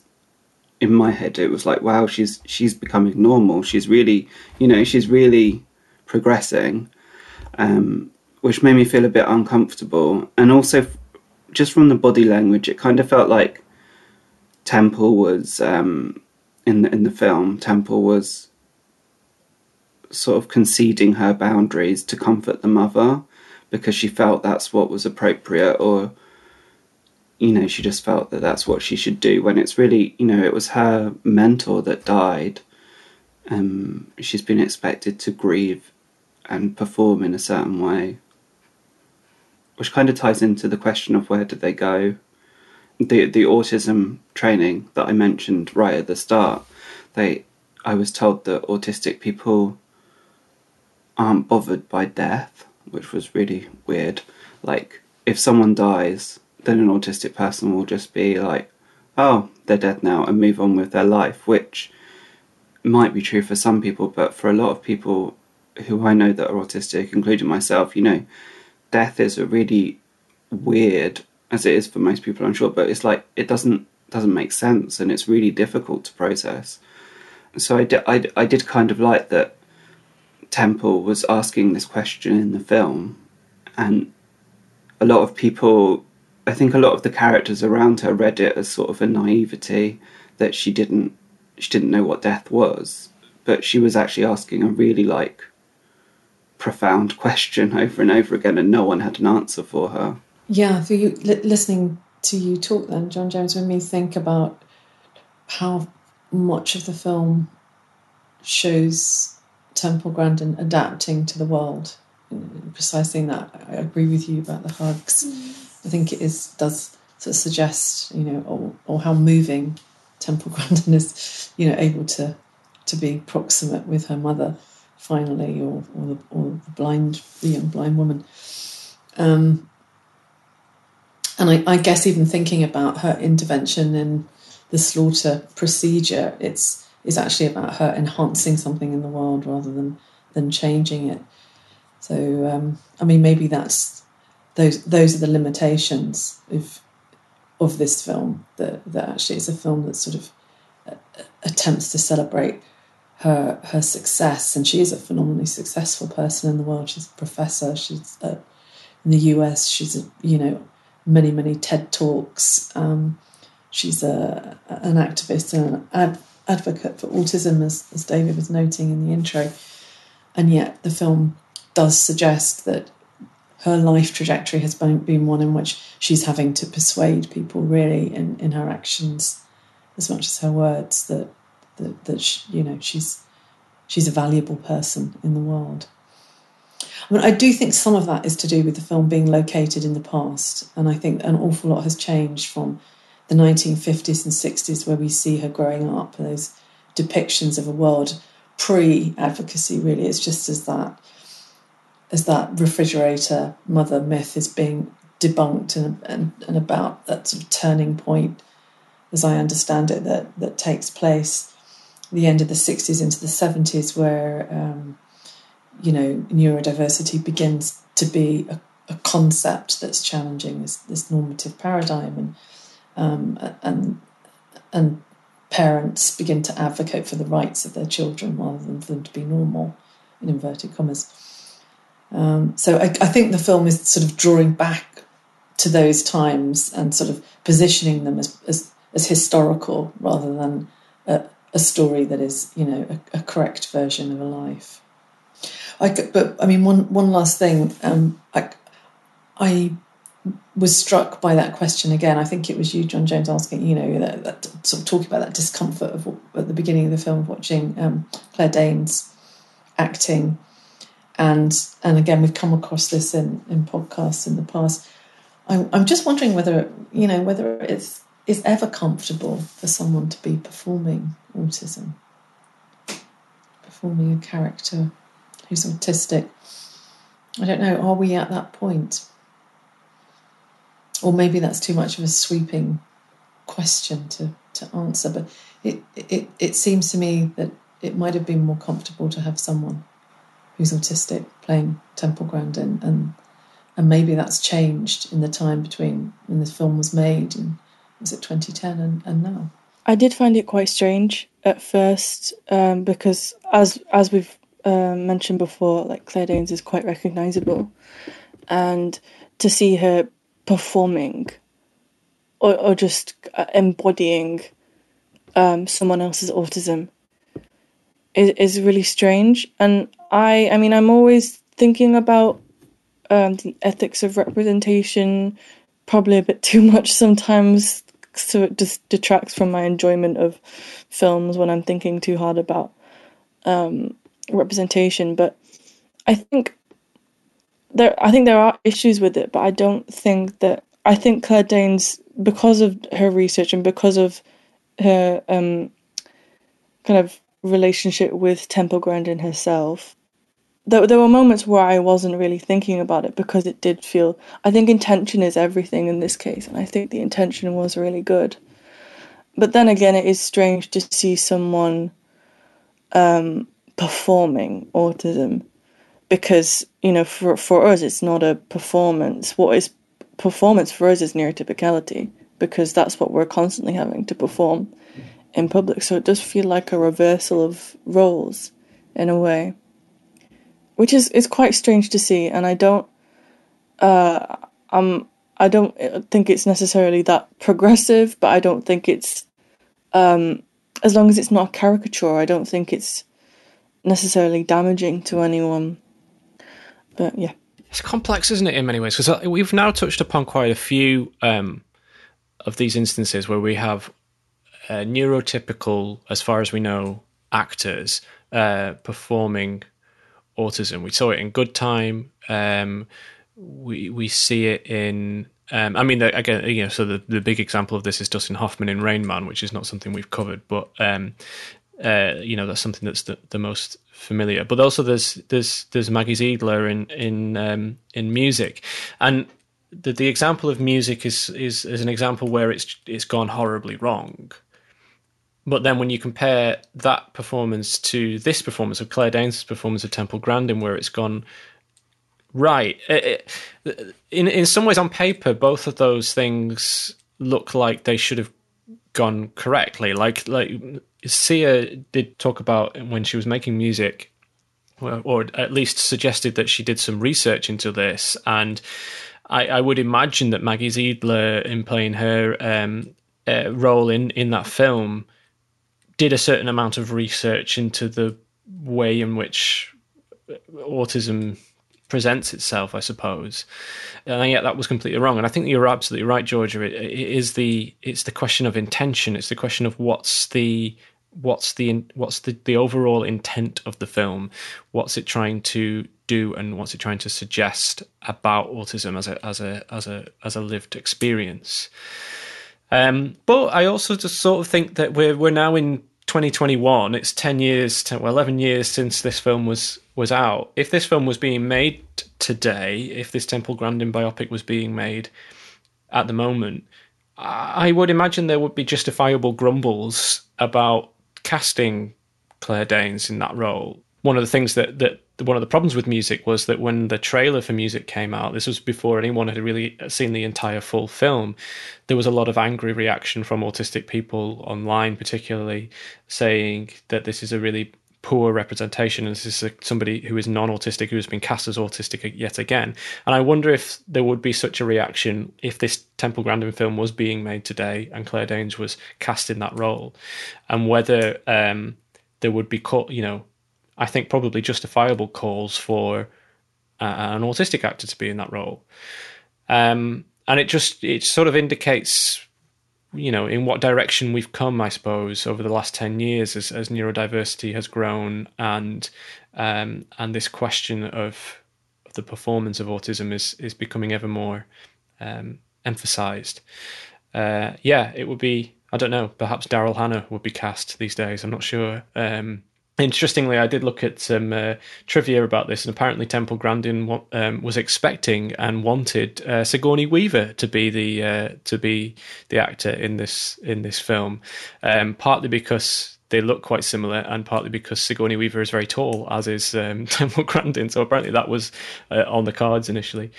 In my head, it was like, wow, she's she's becoming normal. She's really, you know, she's really progressing. Um, which made me feel a bit uncomfortable. And also, just from the body language, it kind of felt like Temple was um, in the, in the film. Temple was sort of conceding her boundaries to comfort the mother because she felt that's what was appropriate, or you know, she just felt that that's what she should do. When it's really, you know, it was her mentor that died. Um, she's been expected to grieve and perform in a certain way which kind of ties into the question of where did they go. The the autism training that I mentioned right at the start, they I was told that autistic people aren't bothered by death, which was really weird. Like if someone dies, then an autistic person will just be like, "Oh, they're dead now," and move on with their life, which might be true for some people, but for a lot of people who I know that are autistic, including myself, you know, death is a really weird, as it is for most people, I'm sure, but it's like it doesn't doesn't make sense and it's really difficult to process. So I did, I, I did kind of like that Temple was asking this question in the film, and a lot of people, I think a lot of the characters around her read it as sort of a naivety that she didn't she didn't know what death was, but she was actually asking a really like profound (laughs) question over and over again, and no one had an answer for her. Yeah, for you li- listening to you talk, then John Jones made me think about how much of the film shows Temple Grandin adapting to the world. Precisely that, I agree with you about the hugs. Mm. I think it is does sort of suggest, you know, or, or how moving Temple Grandin is, you know, able to to be proximate with her mother finally, or, or, the, or the blind, the young blind woman. Um, and I, I, guess even thinking about her intervention in the slaughter procedure, it's is actually about her enhancing something in the world rather than than changing it. So um, I mean, maybe that's those those are the limitations of of this film. That that actually is a film that sort of uh, attempts to celebrate her her success, and she is a phenomenally successful person in the world. She's a professor. She's uh, in the US. She's a, you know many many TED talks. Um, she's a an activist and an ad, advocate for autism, as as David was noting in the intro. And yet, the film does suggest that her life trajectory has been been one in which she's having to persuade people, really, in, in her actions as much as her words, that that, that she, you know she's she's a valuable person in the world. I mean, I do think some of that is to do with the film being located in the past, and I think an awful lot has changed from the 1950s and 60s, where we see her growing up, those depictions of a world pre-advocacy. Really, it's just as that as that refrigerator mother myth is being debunked and, and, and about that sort of turning point, as I understand it, that that takes place the end of the 60s into the 70s, where um, you know neurodiversity begins to be a, a concept that's challenging this, this normative paradigm, and um, and and parents begin to advocate for the rights of their children rather than for them to be normal, in inverted commas. Um, so I, I think the film is sort of drawing back to those times and sort of positioning them as as, as historical rather than a, a story that is, you know, a, a correct version of a life. I, but I mean, one one last thing. Um, I, I was struck by that question again. I think it was you, John James, asking, you know, that, that sort of talking about that discomfort of at the beginning of the film, watching um, Claire Danes acting, and and again, we've come across this in in podcasts in the past. I'm I'm just wondering whether you know whether it's is ever comfortable for someone to be performing autism, performing a character who's autistic. I don't know, are we at that point? Or maybe that's too much of a sweeping question to, to answer, but it, it, it seems to me that it might have been more comfortable to have someone who's autistic playing Temple Grandin, and and maybe that's changed in the time between when the film was made and was it 2010 and, and now? I did find it quite strange at first um, because, as as we've uh, mentioned before, like Claire Danes is quite recognisable, and to see her performing or, or just uh, embodying um, someone else's autism is is really strange. And I, I mean, I'm always thinking about um, the ethics of representation, probably a bit too much sometimes so it just detracts from my enjoyment of films when I'm thinking too hard about um, representation. But I think there, I think there are issues with it, but I don't think that. I think Claire Danes, because of her research and because of her um, kind of relationship with Temple Grandin herself, there, there were moments where I wasn't really thinking about it because it did feel. I think intention is everything in this case, and I think the intention was really good. But then again, it is strange to see someone um, performing autism because you know for for us it's not a performance. What is performance for us is neurotypicality because that's what we're constantly having to perform in public. So it does feel like a reversal of roles in a way which is is quite strange to see, and I don't, uh, um, I don't think it's necessarily that progressive, but I don't think it's, um, as long as it's not a caricature, I don't think it's necessarily damaging to anyone. But yeah, it's complex, isn't it, in many ways? Because uh, we've now touched upon quite a few um, of these instances where we have uh, neurotypical, as far as we know, actors uh, performing autism. We saw it in Good Time. Um, we we see it in. Um, I mean, again, you know, so the, the big example of this is Dustin Hoffman in Rain Man, which is not something we've covered, but um, uh, you know, that's something that's the, the most familiar. But also, there's there's there's Maddie Ziegler in in um, in music, and the the example of music is is is an example where it's it's gone horribly wrong. But then when you compare that performance to this performance of Claire Danes' performance of Temple Grandin, where it's gone right, it, it, in in some ways on paper, both of those things look like they should have gone correctly. Like like Sia did talk about when she was making music, or at least suggested that she did some research into this, and I, I would imagine that Maddie Ziegler, in playing her um, uh, role in in that film, did a certain amount of research into the way in which autism presents itself, I suppose. And yet that was completely wrong. And I think you're absolutely right, Georgia. It, it is the it's the question of intention. It's the question of what's the what's the what's the, the overall intent of the film what's it trying to do and what's it trying to suggest about autism as a as a as a as a lived experience um, but i also just sort of think that we're we're now in 2021 it's 10 years 10, well 11 years since this film was was out. If this film was being made today if this temple grandin biopic was being made at the moment I would imagine there would be justifiable grumbles about casting Claire Danes in that role, one of the things that that one of the problems with music was that when the trailer for music came out, this was before anyone had really seen the entire full film. There was a lot of angry reaction from autistic people online, particularly saying that this is a really poor representation and this is a, somebody who is non-autistic who has been cast as autistic yet again and i wonder if there would be such a reaction if this temple grandin film was being made today and claire danes was cast in that role and whether um, there would be you know i think probably justifiable calls for uh, an autistic actor to be in that role. Um, and it just it sort of indicates you know in what direction we've come i suppose over the last 10 years as, as neurodiversity has grown and um, and this question of, of the performance of autism is is becoming ever more um, emphasized. Uh, yeah it would be i don't know perhaps daryl hannah would be cast these days i'm not sure. Um, Interestingly, I did look at some uh, trivia about this, and apparently Temple Grandin um, was expecting and wanted uh, Sigourney Weaver to be the uh, to be the actor in this in this film, um, partly because they look quite similar, and partly because Sigourney Weaver is very tall, as is um, (laughs) Temple Grandin. So apparently that was uh, on the cards initially.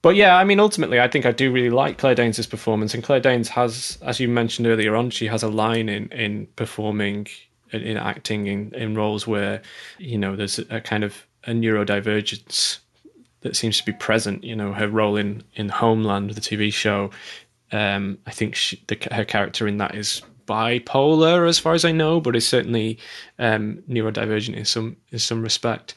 But yeah, I mean, ultimately, I think I do really like Claire Danes' performance, and Claire Danes has, as you mentioned earlier on, she has a line in in performing in acting in, in roles where you know there's a kind of a neurodivergence that seems to be present. You know, her role in in Homeland, the TV show. Um, I think she, the, her character in that is bipolar, as far as I know, but is certainly um, neurodivergent in some in some respect.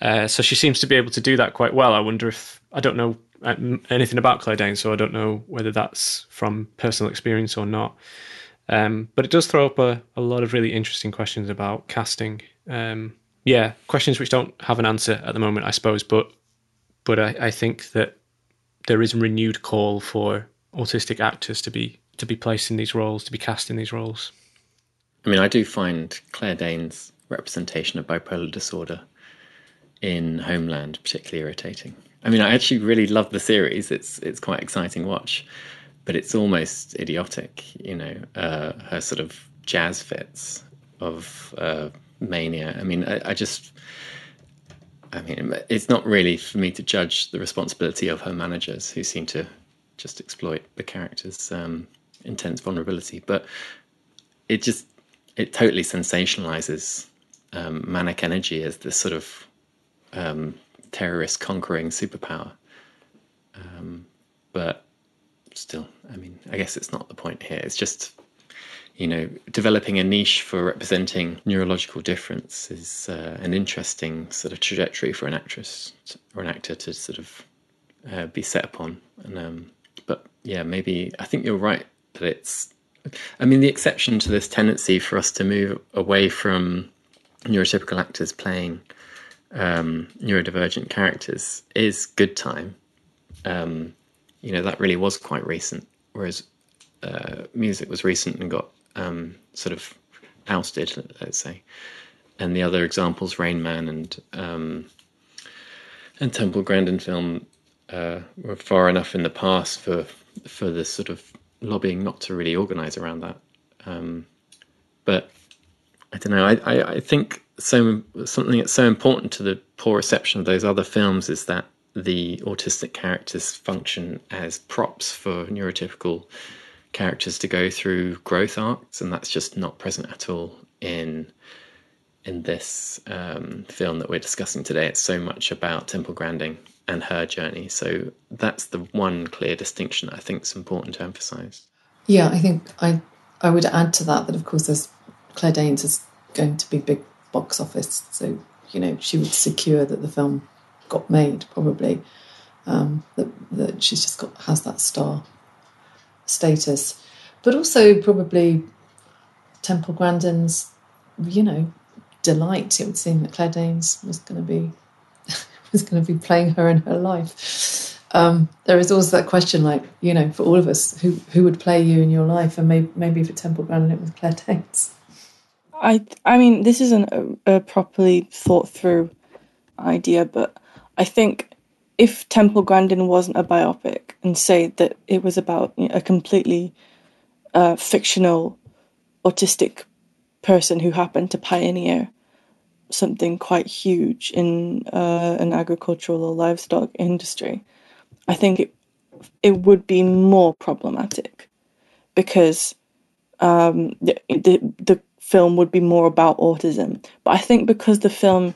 Uh, so she seems to be able to do that quite well. I wonder if I don't know uh, anything about Claire Danes, so I don't know whether that's from personal experience or not. Um, but it does throw up a, a lot of really interesting questions about casting. Um, yeah, questions which don't have an answer at the moment, I suppose. But but I, I think that there is a renewed call for autistic actors to be to be placed in these roles, to be cast in these roles. I mean, I do find Claire Danes' representation of bipolar disorder in Homeland particularly irritating. I mean, I actually really love the series. It's it's quite exciting watch, but it's almost idiotic, you know, uh, her sort of jazz fits of uh, mania. I mean, I, I, just, I mean, it's not really for me to judge the responsibility of her managers who seem to just exploit the character's um, intense vulnerability, but it just, it totally sensationalizes um, manic energy as this sort of um, terrorist conquering superpower. Um, but still, I mean, I guess it's not the point here. It's just, you know, developing a niche for representing neurological difference is uh, an interesting sort of trajectory for an actress or an actor to sort of uh, be set upon. And um, but yeah, maybe I think you're right that it's. I mean, the exception to this tendency for us to move away from neurotypical actors playing um, neurodivergent characters is Good Time. Um, you know that really was quite recent, whereas uh, music was recent and got um, sort of ousted, let's say. And the other examples, Rain Man and um, and Temple Grandin film, uh, were far enough in the past for for this sort of lobbying not to really organise around that. Um, but I don't know. I, I, I think so something that's so important to the poor reception of those other films is that the autistic characters function as props for neurotypical characters to go through growth arcs, and that's just not present at all in in this um, film that we're discussing today. It's so much about Temple Grandin and her journey. So that's the one clear distinction that I think is important to emphasise. Yeah, I think I I would add to that that of course there's Claire Danes is going to be big box office, so you know she would secure that the film got made probably. Um, that that she's just got has that star status, but also probably Temple Grandin's, you know, delight. It would seem that Claire Danes was going to be (laughs) was going to be playing her in her life. Um, there is always that question, like you know, for all of us, who who would play you in your life, and maybe maybe for Temple Grandin it was Claire Danes. I I mean, this isn't a, a properly thought through idea, but I think if Temple Grandin wasn't a biopic and say that it was about you know, a completely uh, fictional autistic person who happened to pioneer something quite huge in uh, an agricultural or livestock industry, I think it it would be more problematic because um, the, the the film would be more about autism. But I think because the film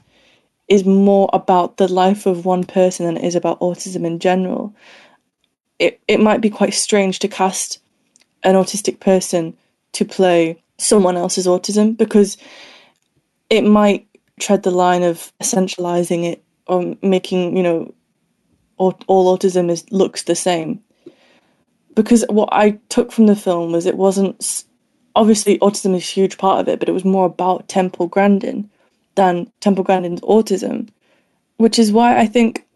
is more about the life of one person than it is about autism in general, it, it might be quite strange to cast an autistic person to play someone else's autism because it might tread the line of essentializing it or making, you know, all, autism is looks the same. Because what I took from the film was it wasn't obviously autism is a huge part of it, but it was more about Temple Grandin than Temple Grandin's autism, which is why I think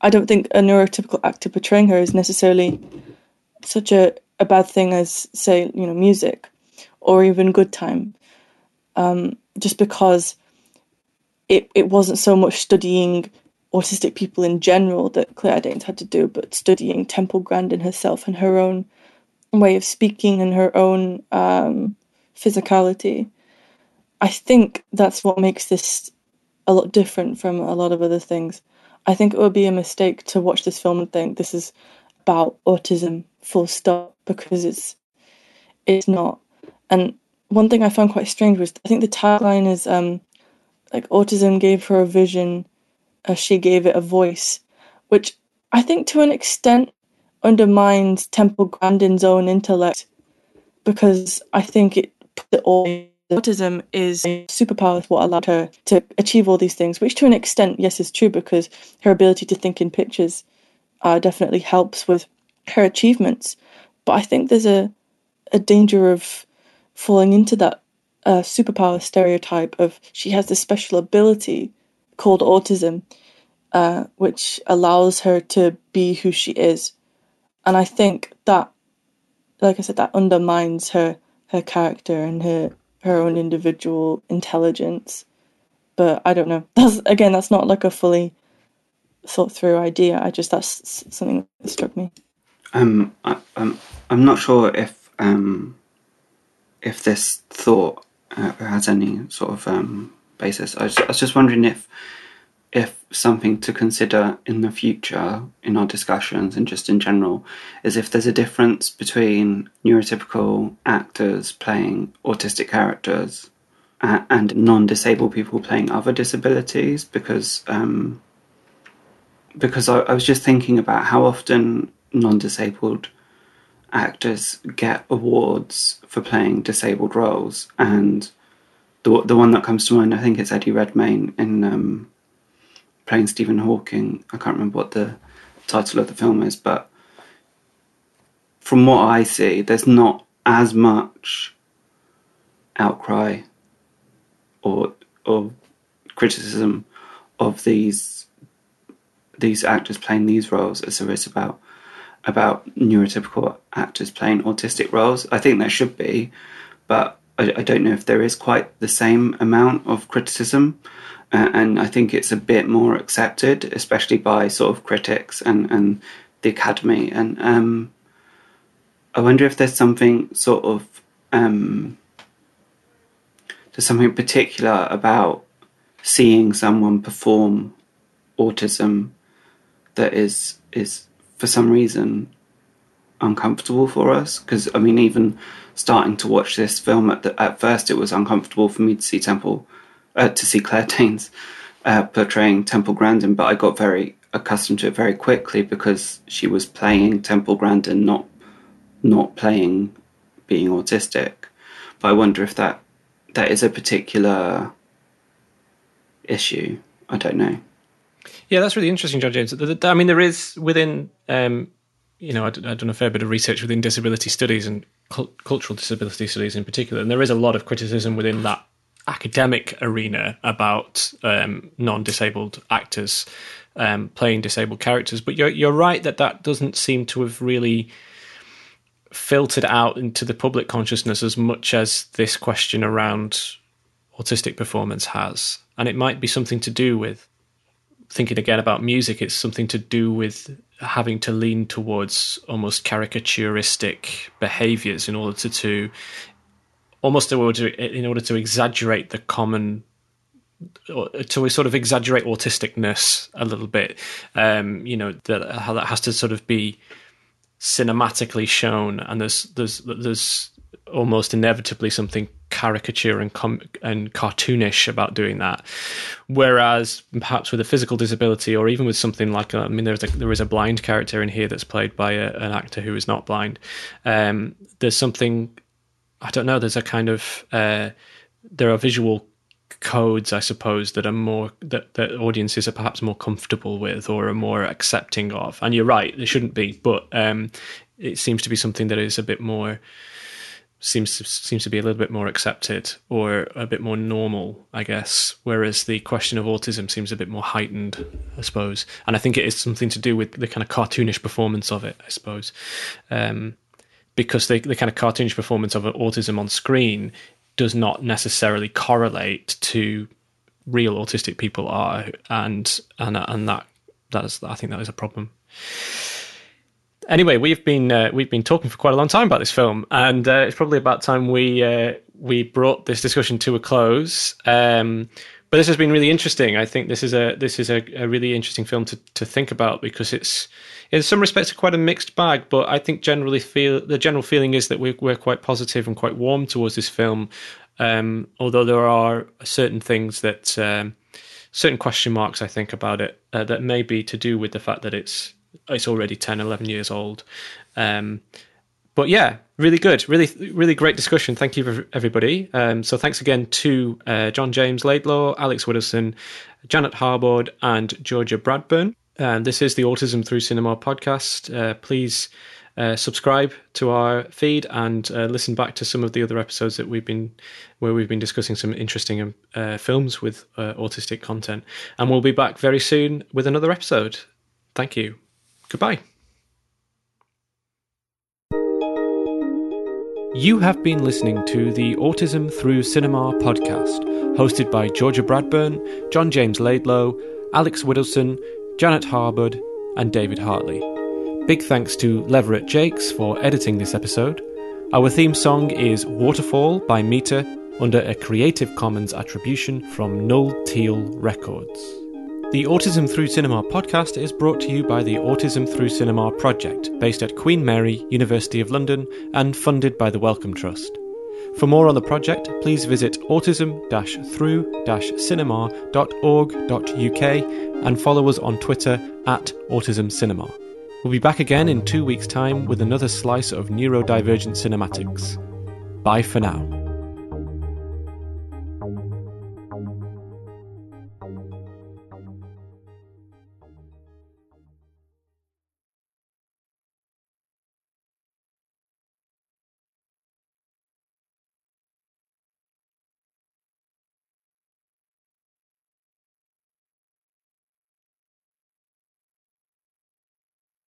I don't think a neurotypical actor portraying her is necessarily such a, a bad thing as say you know music or even Good Time, um, just because it it wasn't so much studying autistic people in general that Claire Danes had to do, but studying Temple Grandin herself and her own way of speaking and her own um, physicality. I think that's what makes this a lot different from a lot of other things. I think it would be a mistake to watch this film and think this is about autism full stop because it's it's not. And one thing I found quite strange was I think the tagline is um, like autism gave her a vision, as she gave it a voice, which I think to an extent undermines Temple Grandin's own intellect because I think it put it all autism is a superpower what allowed her to achieve all these things, which to an extent, yes, is true because her ability to think in pictures uh, definitely helps with her achievements. But I think there's a a danger of falling into that uh, superpower stereotype of she has this special ability called autism, uh, which allows her to be who she is and I think that, like I said, that undermines her her character and her her own individual intelligence. But I don't know. (laughs) That's again, that's not like a fully thought through idea. I just that's something that struck me. Um, I, I'm I'm not sure if um, if this thought uh, has any sort of um, basis. I was, I was just wondering if if something to consider in the future in our discussions and just in general is if there's a difference between neurotypical actors playing autistic characters and non-disabled people playing other disabilities because um, because I, I was just thinking about how often non-disabled actors get awards for playing disabled roles. And the the one that comes to mind I think it's Eddie Redmayne in um, playing Stephen Hawking. I can't remember what the title of the film is, but from what I see, there's not as much outcry or or criticism of these these actors playing these roles as there is about about neurotypical actors playing autistic roles. I think there should be, but I, I don't know if there is quite the same amount of criticism and I think it's a bit more accepted, especially by sort of critics and, and the academy. And um, I wonder if there's something sort of um, there's something particular about seeing someone perform autism that is is for some reason uncomfortable for us because I mean, even starting to watch this film at the, at first, it was uncomfortable for me to see Temple uh, to see Claire Danes uh, portraying Temple Grandin, but I got very accustomed to it very quickly because she was playing Temple Grandin, not not playing being autistic. But I wonder if that that is a particular issue. I don't know. Yeah, that's really interesting, John James. I mean, there is within, um, you know, I've done a fair bit of research within disability studies and cultural disability studies in particular, and there is a lot of criticism within that academic arena about um, non-disabled actors um, playing disabled characters. But you're you're right that that doesn't seem to have really filtered out into the public consciousness as much as this question around autistic performance has, and it might be something to do with thinking again about music. It's something to do with having to lean towards almost caricaturistic behaviors in order to, to almost in order to, in order to exaggerate the common to sort of exaggerate autisticness a little bit um, you know that how that has to sort of be cinematically shown. And there's there's there's almost inevitably something caricature and com- and cartoonish about doing that. Whereas perhaps with a physical disability or even with something like I mean there's a, there is a blind character in here that's played by a, an actor who is not blind. Um, there's something I don't know. There's a kind of uh, there are visual codes, I suppose, that are more that that audiences are perhaps more comfortable with or are more accepting of. And you're right, they shouldn't be, but um, it seems to be something that is a bit more seems to, seems to be a little bit more accepted or a bit more normal, I guess. Whereas the question of autism seems a bit more heightened, I suppose. And I think it is something to do with the kind of cartoonish performance of it, I suppose. Um, because the, the kind of cartoonish performance of autism on screen does not necessarily correlate to real autistic people are, and and and that that's I think that is a problem. Anyway, we've been uh, we've been talking for quite a long time about this film, and uh, it's probably about time we uh, we brought this discussion to a close. Um, but this has been really interesting. I think this is a this is a, a really interesting film to to think about because it's in some respects quite a mixed bag, but I think generally feel the general feeling is that we're, we're quite positive and quite warm towards this film. Um, although there are certain things that um, certain question marks I think about it uh, that may be to do with the fact that it's it's already 10, 11 years old. Um, but yeah, really good, really, really great discussion. Thank you, everybody. Um, so thanks again to uh, John James Laidlaw, Alex Widdowson, Janet Harbord, and Georgia Bradburn. And this is the Autism Through Cinema podcast. Uh, please uh, subscribe to our feed and uh, listen back to some of the other episodes that we've been where we've been discussing some interesting um, uh, films with uh, autistic content. And we'll be back very soon with another episode. Thank you. Goodbye. You have been listening to the Autism Through Cinema podcast, hosted by Georgia Bradburn, John James Laidlaw, Alex Widdowson, Janet Harbord, and David Hartley. Big thanks to Leverett Jakes for editing this episode. Our theme song is Waterfall by Meter under a Creative Commons attribution from Null Teal Records. The Autism Through Cinema podcast is brought to you by the Autism Through Cinema project, based at Queen Mary, University of London, and funded by the Wellcome Trust. For more on the project, please visit autism-through-cinema.org.uk and follow us on Twitter at Autism Cinema. We'll be back again in two weeks' time with another slice of neurodivergent cinematics. Bye for now.